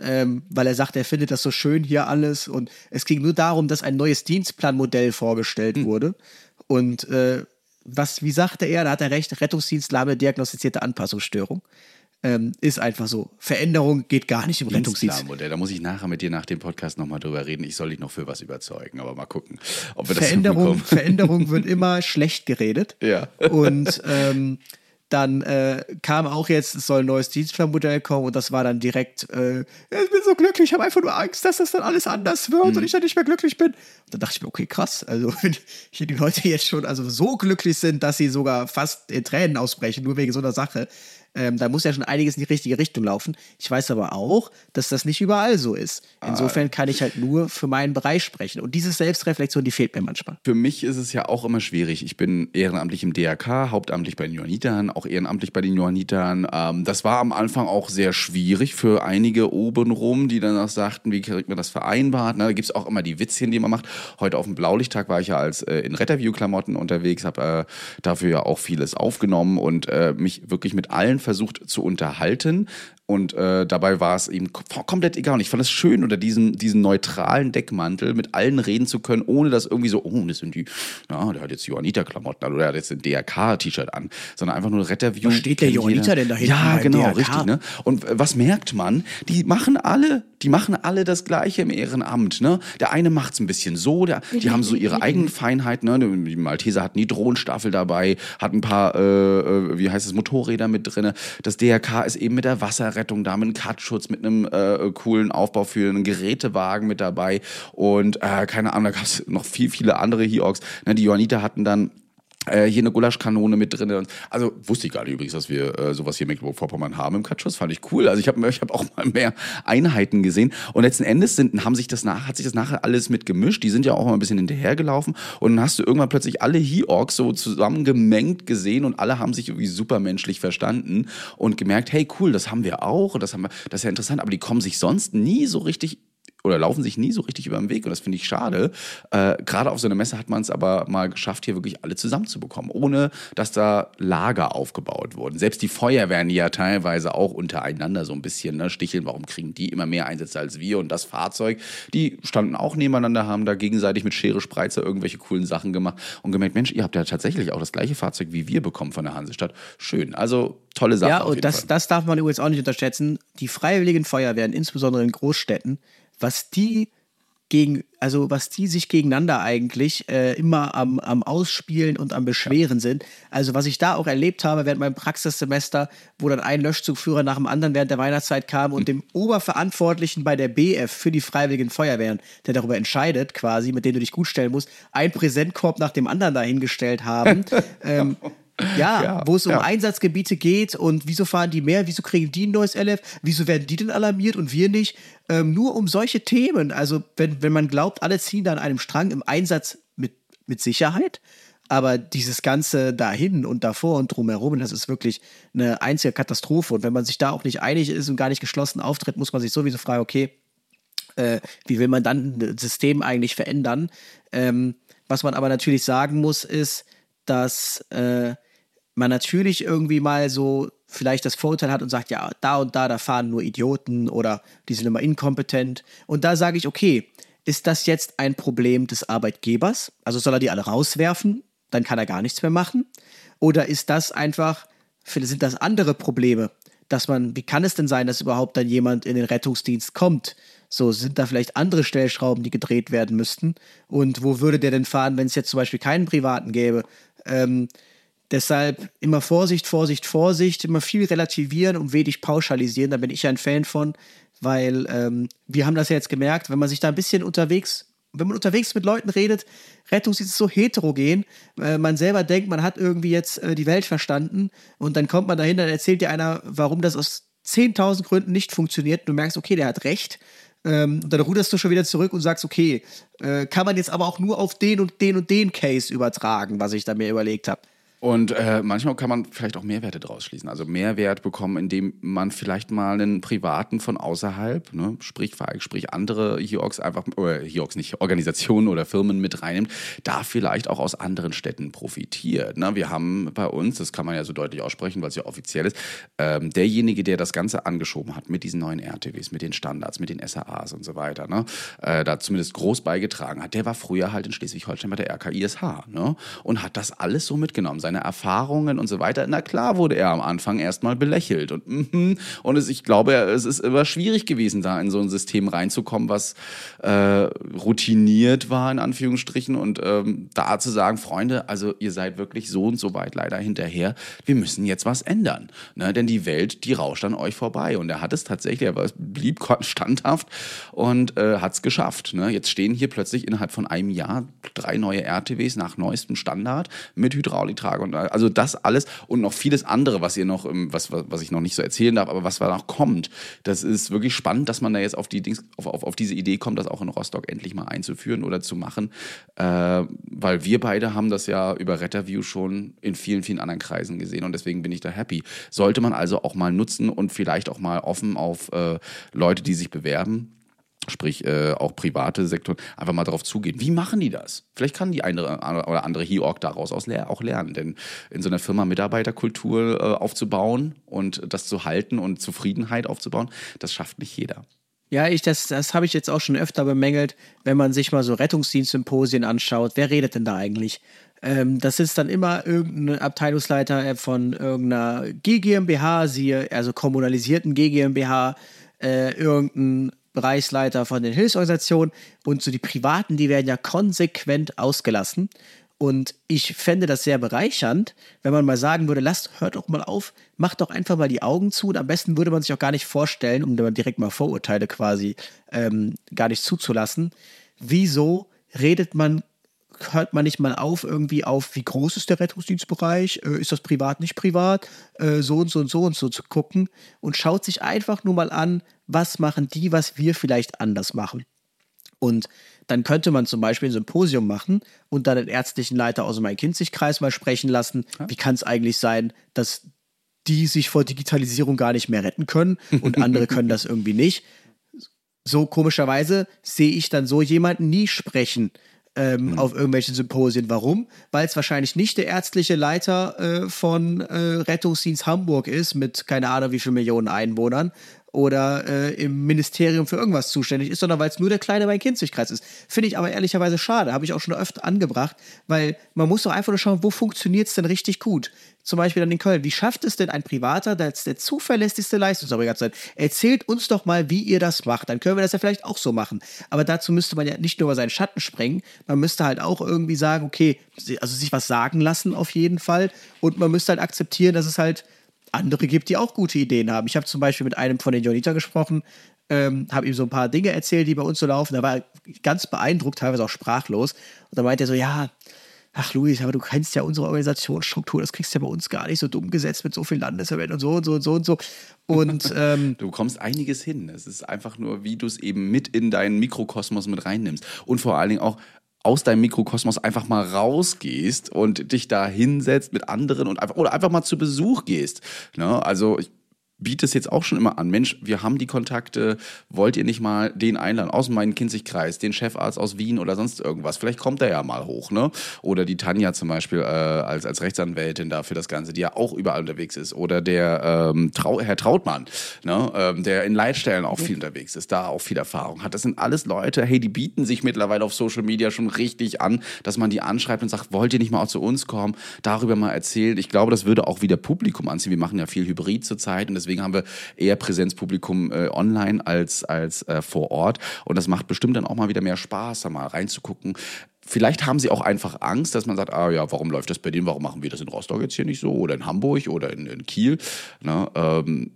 ähm, weil er sagt, er findet das so schön hier alles. Und es ging nur darum, dass ein neues Dienstplanmodell vorgestellt Hm. wurde. Und äh, was, wie sagte er, da hat er recht, Rettungsdienst lahme diagnostizierte Anpassungsstörung. Ähm, ist einfach so. Veränderung geht gar nicht im Rettungsdienst. Da muss ich nachher mit dir nach dem Podcast nochmal drüber reden. Ich soll dich noch für was überzeugen, aber mal gucken, ob wir das Veränderung. Veränderung wird immer schlecht geredet. Ja. Und ähm, dann äh, kam auch jetzt, es soll ein neues Dienstplanmodell kommen und das war dann direkt, äh, ich bin so glücklich, ich habe einfach nur Angst, dass das dann alles anders wird und ich dann nicht mehr glücklich bin. Und dann dachte ich mir, okay, krass, also wenn hier die Leute jetzt schon also so glücklich sind, dass sie sogar fast in Tränen ausbrechen, nur wegen so einer Sache, ähm, da muss ja schon einiges in die richtige Richtung laufen. Ich weiß aber auch, dass das nicht überall so ist. Insofern kann ich halt nur für meinen Bereich sprechen. Und diese Selbstreflexion, die fehlt mir manchmal. Für mich ist es ja auch immer schwierig. Ich bin ehrenamtlich im DRK, hauptamtlich bei den Johannitern, auch ehrenamtlich bei den Johannitern. Ähm, das war am Anfang auch sehr schwierig für einige obenrum, die dann auch sagten, wie kriegt man das vereinbart? Ne? Da gibt es auch immer die Witzchen, die man macht. Heute auf dem Blaulichttag war ich ja als äh, in Retterview-Klamotten unterwegs, habe äh, dafür ja auch vieles aufgenommen und äh, mich wirklich mit allen versucht zu unterhalten. Und äh, dabei war es kom- komplett egal. Und ich fand es schön, unter diesem, diesem neutralen Deckmantel mit allen reden zu können, ohne dass irgendwie so, oh, das sind die, ja, der hat jetzt Johanniter-Klamotten an oder der hat jetzt ein DRK-T-Shirt an, sondern einfach nur Retterview. Was steht der Johanniter denn da hinten Ja, genau, DRK? richtig. Ne? Und äh, was merkt man? Die machen alle, die machen alle das Gleiche im Ehrenamt. Ne? Der eine macht es ein bisschen so, der, die haben so ihre eigenen Feinheiten. Ne? Die Malteser hatten die Drohnenstaffel dabei, hat ein paar, äh, äh, wie heißt es, Motorräder mit drin. Das DRK ist eben mit der Wasserrettung da, mit einem Cutschutz, mit einem äh, coolen Aufbau für einen Gerätewagen mit dabei. Und äh, keine Ahnung, da gab es noch viel, viele andere Hiox. Ne? Die Johanniter hatten dann äh, hier eine Gulaschkanone mit drin. Also wusste ich gar nicht übrigens, dass wir äh, sowas hier in Mecklenburg-Vorpommern haben im Katschus. Fand ich cool. Also ich habe ich hab auch mal mehr Einheiten gesehen. Und letzten Endes sind, haben sich das nach, hat sich das nachher alles mit gemischt. Die sind ja auch mal ein bisschen hinterhergelaufen. Und dann hast du irgendwann plötzlich alle He-Orks so zusammengemengt gesehen und alle haben sich irgendwie supermenschlich verstanden und gemerkt, hey cool, das haben wir auch. Das, haben wir, das ist ja interessant. Aber die kommen sich sonst nie so richtig oder laufen sich nie so richtig über den Weg und das finde ich schade. Äh, Gerade auf so einer Messe hat man es aber mal geschafft, hier wirklich alle zusammenzubekommen, ohne dass da Lager aufgebaut wurden. Selbst die Feuerwehren, die ja teilweise auch untereinander so ein bisschen ne, sticheln, warum kriegen die immer mehr Einsätze als wir und das Fahrzeug, die standen auch nebeneinander, haben da gegenseitig mit Schere Spreizer irgendwelche coolen Sachen gemacht und gemerkt, Mensch, ihr habt ja tatsächlich auch das gleiche Fahrzeug wie wir bekommen von der Hansestadt. Schön, also tolle Sache. Ja, und das, Fall. das darf man übrigens auch nicht unterschätzen. Die freiwilligen Feuerwehren, insbesondere in Großstädten, was die gegen, also was die sich gegeneinander eigentlich äh, immer am, am Ausspielen und am Beschweren sind. Also was ich da auch erlebt habe während meinem Praxissemester, wo dann ein Löschzugführer nach dem anderen während der Weihnachtszeit kam und dem Oberverantwortlichen bei der BF für die Freiwilligen Feuerwehren, der darüber entscheidet quasi, mit dem du dich gut stellen musst, ein Präsentkorb nach dem anderen dahingestellt haben. ähm, ja, Ja, wo es um ja. Einsatzgebiete geht und wieso fahren die mehr, wieso kriegen die ein neues LF, wieso werden die denn alarmiert und wir nicht? Ähm, nur um solche Themen. Also, wenn, wenn man glaubt, alle ziehen da an einem Strang im Einsatz mit, mit Sicherheit, aber dieses Ganze dahin und davor und drumherum, das ist wirklich eine einzige Katastrophe. Und wenn man sich da auch nicht einig ist und gar nicht geschlossen auftritt, muss man sich sowieso fragen, okay, äh, wie will man dann das System eigentlich verändern? Ähm, was man aber natürlich sagen muss, ist, dass äh, man natürlich irgendwie mal so vielleicht das Vorurteil hat und sagt, ja, da und da, da fahren nur Idioten oder die sind immer inkompetent. Und da sage ich, okay, ist das jetzt ein Problem des Arbeitgebers? Also soll er die alle rauswerfen? Dann kann er gar nichts mehr machen? Oder ist das einfach, sind das andere Probleme, dass man, wie kann es denn sein, dass überhaupt dann jemand in den Rettungsdienst kommt? So, sind da vielleicht andere Stellschrauben, die gedreht werden müssten? Und wo würde der denn fahren, wenn es jetzt zum Beispiel keinen Privaten gäbe? Ähm, deshalb immer Vorsicht, Vorsicht, Vorsicht, immer viel relativieren und wenig pauschalisieren. Da bin ich ein Fan von. weil ähm, wir haben das ja jetzt gemerkt, wenn man sich da ein bisschen unterwegs, wenn man unterwegs mit Leuten redet, Rettungsdienst ist so heterogen, äh, man selber denkt, man hat irgendwie jetzt äh, die Welt verstanden und dann kommt man dahin, dann erzählt dir einer, warum das aus 10.000 Gründen nicht funktioniert. Du merkst, okay, der hat recht. Ähm, dann ruderst du schon wieder zurück und sagst, okay, äh, kann man jetzt aber auch nur auf den und den und den Case übertragen, was ich da mir überlegt habe. Und äh, manchmal kann man vielleicht auch Mehrwerte draus schließen. Also Mehrwert bekommen, indem man vielleicht mal einen privaten von außerhalb, ne, sprich, sprich andere HIOX einfach, oder HIOX nicht, Organisationen oder Firmen mit reinnimmt, da vielleicht auch aus anderen Städten profitiert. Ne? Wir haben bei uns, das kann man ja so deutlich aussprechen, weil es ja offiziell ist, ähm, derjenige, der das Ganze angeschoben hat mit diesen neuen RTWs, mit den Standards, mit den SAAs und so weiter, ne, äh, da zumindest groß beigetragen hat, der war früher halt in Schleswig-Holstein bei der RKISH ne, und hat das alles so mitgenommen seine Erfahrungen und so weiter. Na klar wurde er am Anfang erstmal belächelt. Und, mhm. und es, ich glaube, es ist immer schwierig gewesen, da in so ein System reinzukommen, was äh, routiniert war, in Anführungsstrichen. Und ähm, da zu sagen, Freunde, also ihr seid wirklich so und so weit leider hinterher. Wir müssen jetzt was ändern. Ne? Denn die Welt, die rauscht an euch vorbei. Und er hat es tatsächlich, er blieb standhaft und äh, hat es geschafft. Ne? Jetzt stehen hier plötzlich innerhalb von einem Jahr drei neue RTWs nach neuestem Standard mit Hydrauliktrag Tage und also das alles und noch vieles andere, was ihr noch, was, was ich noch nicht so erzählen darf, aber was da noch kommt. Das ist wirklich spannend, dass man da jetzt auf die Dings, auf, auf, auf diese Idee kommt, das auch in Rostock endlich mal einzuführen oder zu machen. Äh, weil wir beide haben das ja über Retterview schon in vielen, vielen anderen Kreisen gesehen und deswegen bin ich da happy. Sollte man also auch mal nutzen und vielleicht auch mal offen auf äh, Leute, die sich bewerben sprich äh, auch private Sektoren, einfach mal darauf zugehen. Wie machen die das? Vielleicht kann die eine oder andere HIORG daraus auch lernen, denn in so einer Firma Mitarbeiterkultur äh, aufzubauen und das zu halten und Zufriedenheit aufzubauen, das schafft nicht jeder. Ja, ich, das, das habe ich jetzt auch schon öfter bemängelt, wenn man sich mal so Rettungsdienstsymposien anschaut. Wer redet denn da eigentlich? Ähm, das ist dann immer irgendein Abteilungsleiter von irgendeiner GmbH, siehe, also kommunalisierten GmbH, äh, irgendein Bereichsleiter von den Hilfsorganisationen und so die Privaten, die werden ja konsequent ausgelassen. Und ich fände das sehr bereichernd, wenn man mal sagen würde, lasst, hört doch mal auf, macht doch einfach mal die Augen zu und am besten würde man sich auch gar nicht vorstellen, um dann direkt mal Vorurteile quasi ähm, gar nicht zuzulassen. Wieso redet man hört man nicht mal auf, irgendwie auf, wie groß ist der Rettungsdienstbereich, äh, ist das privat, nicht privat, äh, so und so und so und so zu gucken und schaut sich einfach nur mal an, was machen die, was wir vielleicht anders machen. Und dann könnte man zum Beispiel ein Symposium machen und dann den ärztlichen Leiter aus dem Main-Kinzig-Kreis mal sprechen lassen. Wie kann es eigentlich sein, dass die sich vor Digitalisierung gar nicht mehr retten können und andere können das irgendwie nicht? So komischerweise sehe ich dann so jemanden nie sprechen ähm, mhm. auf irgendwelchen Symposien. Warum? Weil es wahrscheinlich nicht der ärztliche Leiter äh, von äh, Rettungsdienst Hamburg ist, mit keine Ahnung wie viel Millionen Einwohnern, oder äh, im Ministerium für irgendwas zuständig ist, sondern weil es nur der kleine Main-Kinzig-Kreis ist. Finde ich aber ehrlicherweise schade, habe ich auch schon öfter angebracht, weil man muss doch einfach nur schauen, wo funktioniert es denn richtig gut. Zum Beispiel dann in Köln. Wie schafft es denn ein Privater, der der zuverlässigste Leistungserbringer zu sein? Erzählt uns doch mal, wie ihr das macht. Dann können wir das ja vielleicht auch so machen. Aber dazu müsste man ja nicht nur über seinen Schatten sprengen, man müsste halt auch irgendwie sagen, okay, also sich was sagen lassen auf jeden Fall. Und man müsste halt akzeptieren, dass es halt andere gibt, die auch gute Ideen haben. Ich habe zum Beispiel mit einem von den Jonita gesprochen, ähm, habe ihm so ein paar Dinge erzählt, die bei uns so laufen. Da war er ganz beeindruckt, teilweise auch sprachlos. Und da meinte er so, ja, ach Luis, aber du kennst ja unsere Organisationsstruktur, das kriegst du ja bei uns gar nicht so dumm gesetzt mit so vielen Landesverbänden und so und so und so und so. Und ähm, du bekommst einiges hin. Es ist einfach nur, wie du es eben mit in deinen Mikrokosmos mit reinnimmst. Und vor allen Dingen auch, aus deinem Mikrokosmos einfach mal rausgehst und dich da hinsetzt mit anderen und einfach oder einfach mal zu Besuch gehst. Ne? Also ich biete es jetzt auch schon immer an. Mensch, wir haben die Kontakte, wollt ihr nicht mal den einladen aus meinem Kinzigkreis, den Chefarzt aus Wien oder sonst irgendwas? Vielleicht kommt er ja mal hoch, ne? Oder die Tanja zum Beispiel äh, als, als Rechtsanwältin da für das Ganze, die ja auch überall unterwegs ist. Oder der ähm, Trau Herr Trautmann, ne? Ähm, der in Leitstellen auch viel unterwegs ist, da auch viel Erfahrung hat. Das sind alles Leute, hey, die bieten sich mittlerweile auf Social Media schon richtig an, dass man die anschreibt und sagt, wollt ihr nicht mal auch zu uns kommen, darüber mal erzählen. Ich glaube, das würde auch wieder Publikum anziehen. Wir machen ja viel Hybrid zurzeit und das Deswegen haben wir eher Präsenzpublikum äh, online als, als äh, vor Ort. Und das macht bestimmt dann auch mal wieder mehr Spaß, da mal reinzugucken. Vielleicht haben sie auch einfach Angst, dass man sagt, ah ja, warum läuft das bei denen, warum machen wir das in Rostock jetzt hier nicht so oder in Hamburg oder in, in Kiel. Ne? Ähm,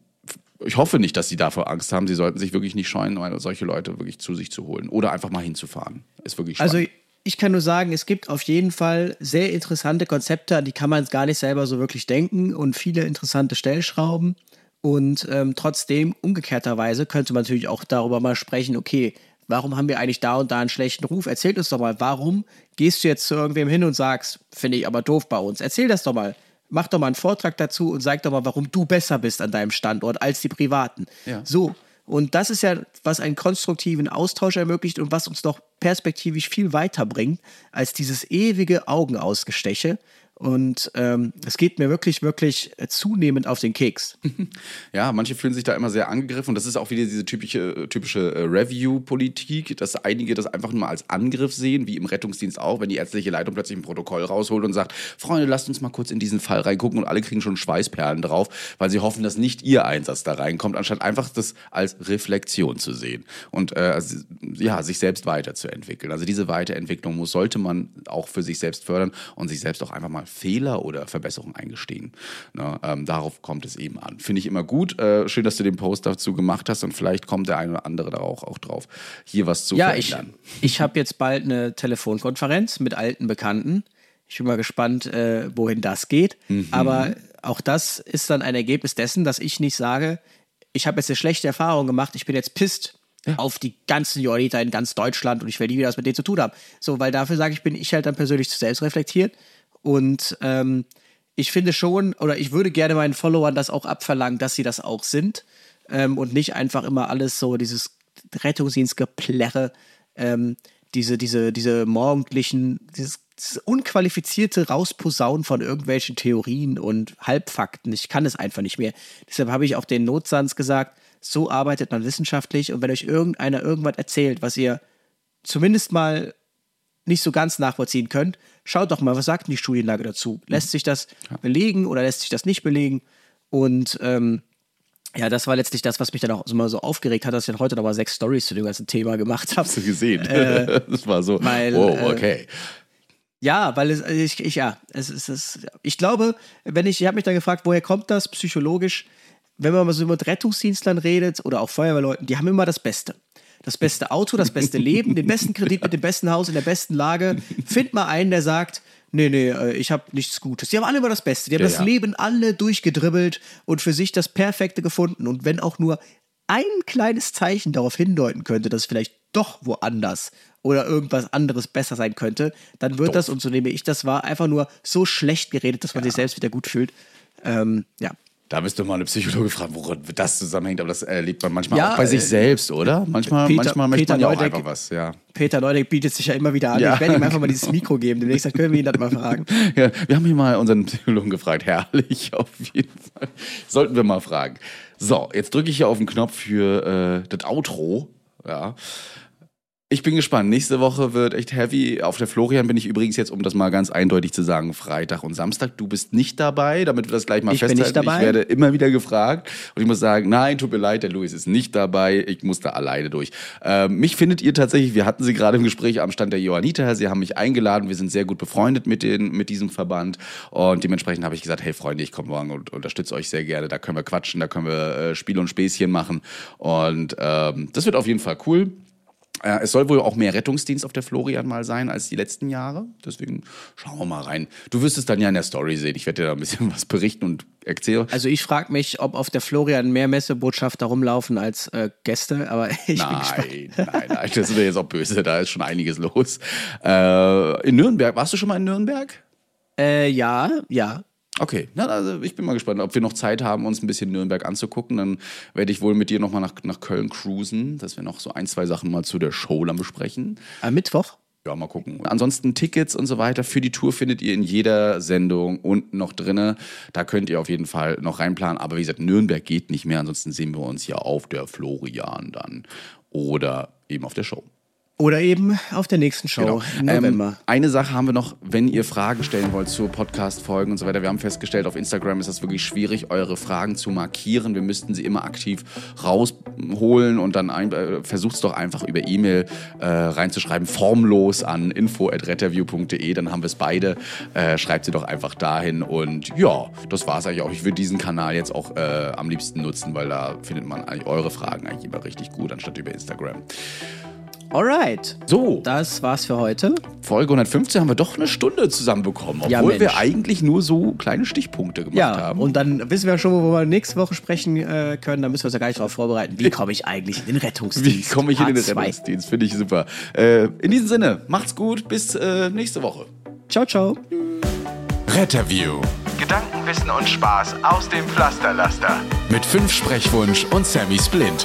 ich hoffe nicht, dass sie davor Angst haben. Sie sollten sich wirklich nicht scheuen, solche Leute wirklich zu sich zu holen oder einfach mal hinzufahren. Ist wirklich spannend. Also ich kann nur sagen, es gibt auf jeden Fall sehr interessante Konzepte, die kann man gar nicht selber so wirklich denken und viele interessante Stellschrauben. Und ähm, trotzdem, umgekehrterweise, könnte man natürlich auch darüber mal sprechen, okay, warum haben wir eigentlich da und da einen schlechten Ruf? Erzähl uns doch mal, warum gehst du jetzt zu irgendwem hin und sagst, finde ich aber doof bei uns? Erzähl das doch mal. Mach doch mal einen Vortrag dazu und sag doch mal, warum du besser bist an deinem Standort als die Privaten. Ja. So. Und das ist ja, was einen konstruktiven Austausch ermöglicht und was uns doch perspektivisch viel weiterbringt als dieses ewige Augenausgesteche. Und ähm, es geht mir wirklich, wirklich zunehmend auf den Keks. Ja, manche fühlen sich da immer sehr angegriffen und das ist auch wieder diese typische, typische äh, Review-Politik, dass einige das einfach nur als Angriff sehen, wie im Rettungsdienst auch, wenn die ärztliche Leitung plötzlich ein Protokoll rausholt und sagt, Freunde, lasst uns mal kurz in diesen Fall reingucken und alle kriegen schon Schweißperlen drauf, weil sie hoffen, dass nicht ihr Einsatz da reinkommt, anstatt einfach das als Reflexion zu sehen und äh, ja, sich selbst weiterzuentwickeln. Also diese Weiterentwicklung muss, sollte man auch für sich selbst fördern und sich selbst auch einfach mal Fehler oder Verbesserungen eingestehen. Ne, ähm, darauf kommt es eben an. Finde ich immer gut. Äh, schön, dass du den Post dazu gemacht hast und vielleicht kommt der eine oder andere da auch, auch drauf, hier was zu Ja, ich, verändern. ich habe jetzt bald eine Telefonkonferenz mit alten Bekannten. Ich bin mal gespannt, äh, wohin das geht. Aber auch das ist dann ein Ergebnis dessen, dass ich nicht sage, ich habe jetzt eine schlechte Erfahrung gemacht, ich bin jetzt pisst auf die ganzen Johanniter in ganz Deutschland und ich will nie wieder was mit denen zu tun haben. So, weil dafür sage ich, bin ich halt dann persönlich zu selbst reflektiert. Und ähm, ich finde schon, oder ich würde gerne meinen Followern das auch abverlangen, dass sie das auch sind. Ähm, und nicht einfach immer alles so, dieses Rettungsdienstgeplärre, ähm, diese, diese, diese morgendlichen, dieses, dieses unqualifizierte Rausposaunen von irgendwelchen Theorien und Halbfakten. Ich kann es einfach nicht mehr. Deshalb habe ich auch den Notsans gesagt, so arbeitet man wissenschaftlich und wenn euch irgendeiner irgendwas erzählt, was ihr zumindest mal nicht so ganz nachvollziehen könnt, schaut doch mal, was sagt denn die Studienlage dazu? Lässt sich das belegen oder lässt sich das nicht belegen? Und ähm, ja, das war letztlich das, was mich dann auch immer so aufgeregt hat, dass ich dann heute nochmal sechs Stories zu dem ganzen Thema gemacht habe. Hast du gesehen? Äh, das war so, weil, wow, äh, okay. Ja, weil es, ich, ich ja, es ist, es, ich glaube, wenn ich, ich habe mich dann gefragt, woher kommt das psychologisch? Wenn man mal so mit Rettungsdienstlern redet oder auch Feuerwehrleuten, die haben immer das Beste. Das beste Auto, das beste Leben, den besten Kredit mit dem besten Haus in der besten Lage. Find mal einen, der sagt, nee, nee, äh, ich habe nichts Gutes. Die haben alle immer das Beste. Die haben Ja, das ja. Leben alle durchgedribbelt und für sich das Perfekte gefunden. Und wenn auch nur ein kleines Zeichen darauf hindeuten könnte, dass es vielleicht doch woanders oder irgendwas anderes besser sein könnte, dann wird das, und so nehme ich das wahr, einfach nur so schlecht geredet, dass man sich selbst wieder gut fühlt. Ähm, ja. Da müsste mal eine Psychologe fragen, woran das zusammenhängt, aber das erlebt man manchmal Ja, auch bei sich äh, selbst, oder? Manchmal, Peter- manchmal möchte Peter man ja auch Neudeck- einfach was, ja. Peter Neudeck bietet sich ja immer wieder an. Ja. Ich werde ihm einfach mal dieses Mikro geben. Demnächst können wir ihn das mal fragen. ja. Wir haben hier mal unseren Psychologen gefragt, herrlich, auf jeden Fall. Sollten wir mal fragen. So, jetzt drücke ich hier auf den Knopf für äh, das Outro, ja. Ich bin gespannt. Nächste Woche wird echt heavy. Auf der Florian bin ich übrigens jetzt, um das mal ganz eindeutig zu sagen, Freitag und Samstag. Du bist nicht dabei, damit wir das gleich mal Ich bin festhalten. nicht dabei. Ich werde immer wieder gefragt und ich muss sagen, nein, tut mir leid, der Luis ist nicht dabei. Ich muss da alleine durch. Ähm, mich findet ihr tatsächlich, wir hatten sie gerade im Gespräch am Stand der Johanniter. Sie haben mich eingeladen. Wir sind sehr gut befreundet mit, den, mit diesem Verband und dementsprechend habe ich gesagt, hey Freunde, ich komme morgen und unterstütze euch sehr gerne. Da können wir quatschen, da können wir äh, Spiele und Späßchen machen und ähm, das wird auf jeden Fall cool. Es soll wohl auch mehr Rettungsdienst auf der Florian mal sein als die letzten Jahre. Deswegen schauen wir mal rein. Du wirst es dann ja in der Story sehen. Ich werde dir da ein bisschen was berichten und erzählen. Also ich frage mich, ob auf der Florian mehr Messebotschafter rumlaufen als äh, Gäste, aber ich bin gespannt. Nein, nein, nein, das sind wir jetzt auch böse. Da ist schon einiges los. Äh, in Nürnberg, warst du schon mal in Nürnberg? Äh, ja, ja. Okay, na, also ich bin mal gespannt, ob wir noch Zeit haben, uns ein bisschen Nürnberg anzugucken. Dann werde ich wohl mit dir nochmal nach, nach Köln cruisen, dass wir noch so ein, zwei Sachen mal zu der Show dann besprechen. Am Mittwoch? Ja, mal gucken. Ansonsten Tickets und so weiter für die Tour findet ihr in jeder Sendung unten noch drinne. Da könnt ihr auf jeden Fall noch reinplanen. Aber wie gesagt, Nürnberg geht nicht mehr. Ansonsten sehen wir uns ja auf der Florian dann oder eben auf der Show. Oder eben auf der nächsten Show Genau. im November. Ähm, eine Sache haben wir noch, wenn ihr Fragen stellen wollt zu Podcast-Folgen und so weiter. Wir haben festgestellt, auf Instagram ist das wirklich schwierig, eure Fragen zu markieren. Wir müssten sie immer aktiv rausholen und dann ein, äh, versucht es doch einfach über E-Mail äh, reinzuschreiben, formlos an info.retterview.de. Dann haben wir es beide. Äh, schreibt sie doch einfach dahin. Und ja, das war es eigentlich auch. Ich würde diesen Kanal jetzt auch äh, am liebsten nutzen, weil da findet man eigentlich eure Fragen eigentlich immer richtig gut, anstatt über Instagram. Alright. So. Das war's für heute. Folge 115 haben wir doch eine Stunde zusammenbekommen, obwohl Ja, wir eigentlich nur so kleine Stichpunkte gemacht Ja, haben. und dann wissen wir schon, wo wir nächste Woche sprechen äh, können. Da müssen wir uns ja gar nicht darauf vorbereiten. Wie komme ich eigentlich in den Rettungsdienst? wie komme ich in den. Rettungsdienst? Finde ich super. Äh, in diesem Sinne, macht's gut, bis äh, nächste Woche. Ciao, ciao. Retterview Gedanken, Wissen und Spaß aus dem Pflasterlaster. mit fünf Sprechwunsch und Sammy Splint.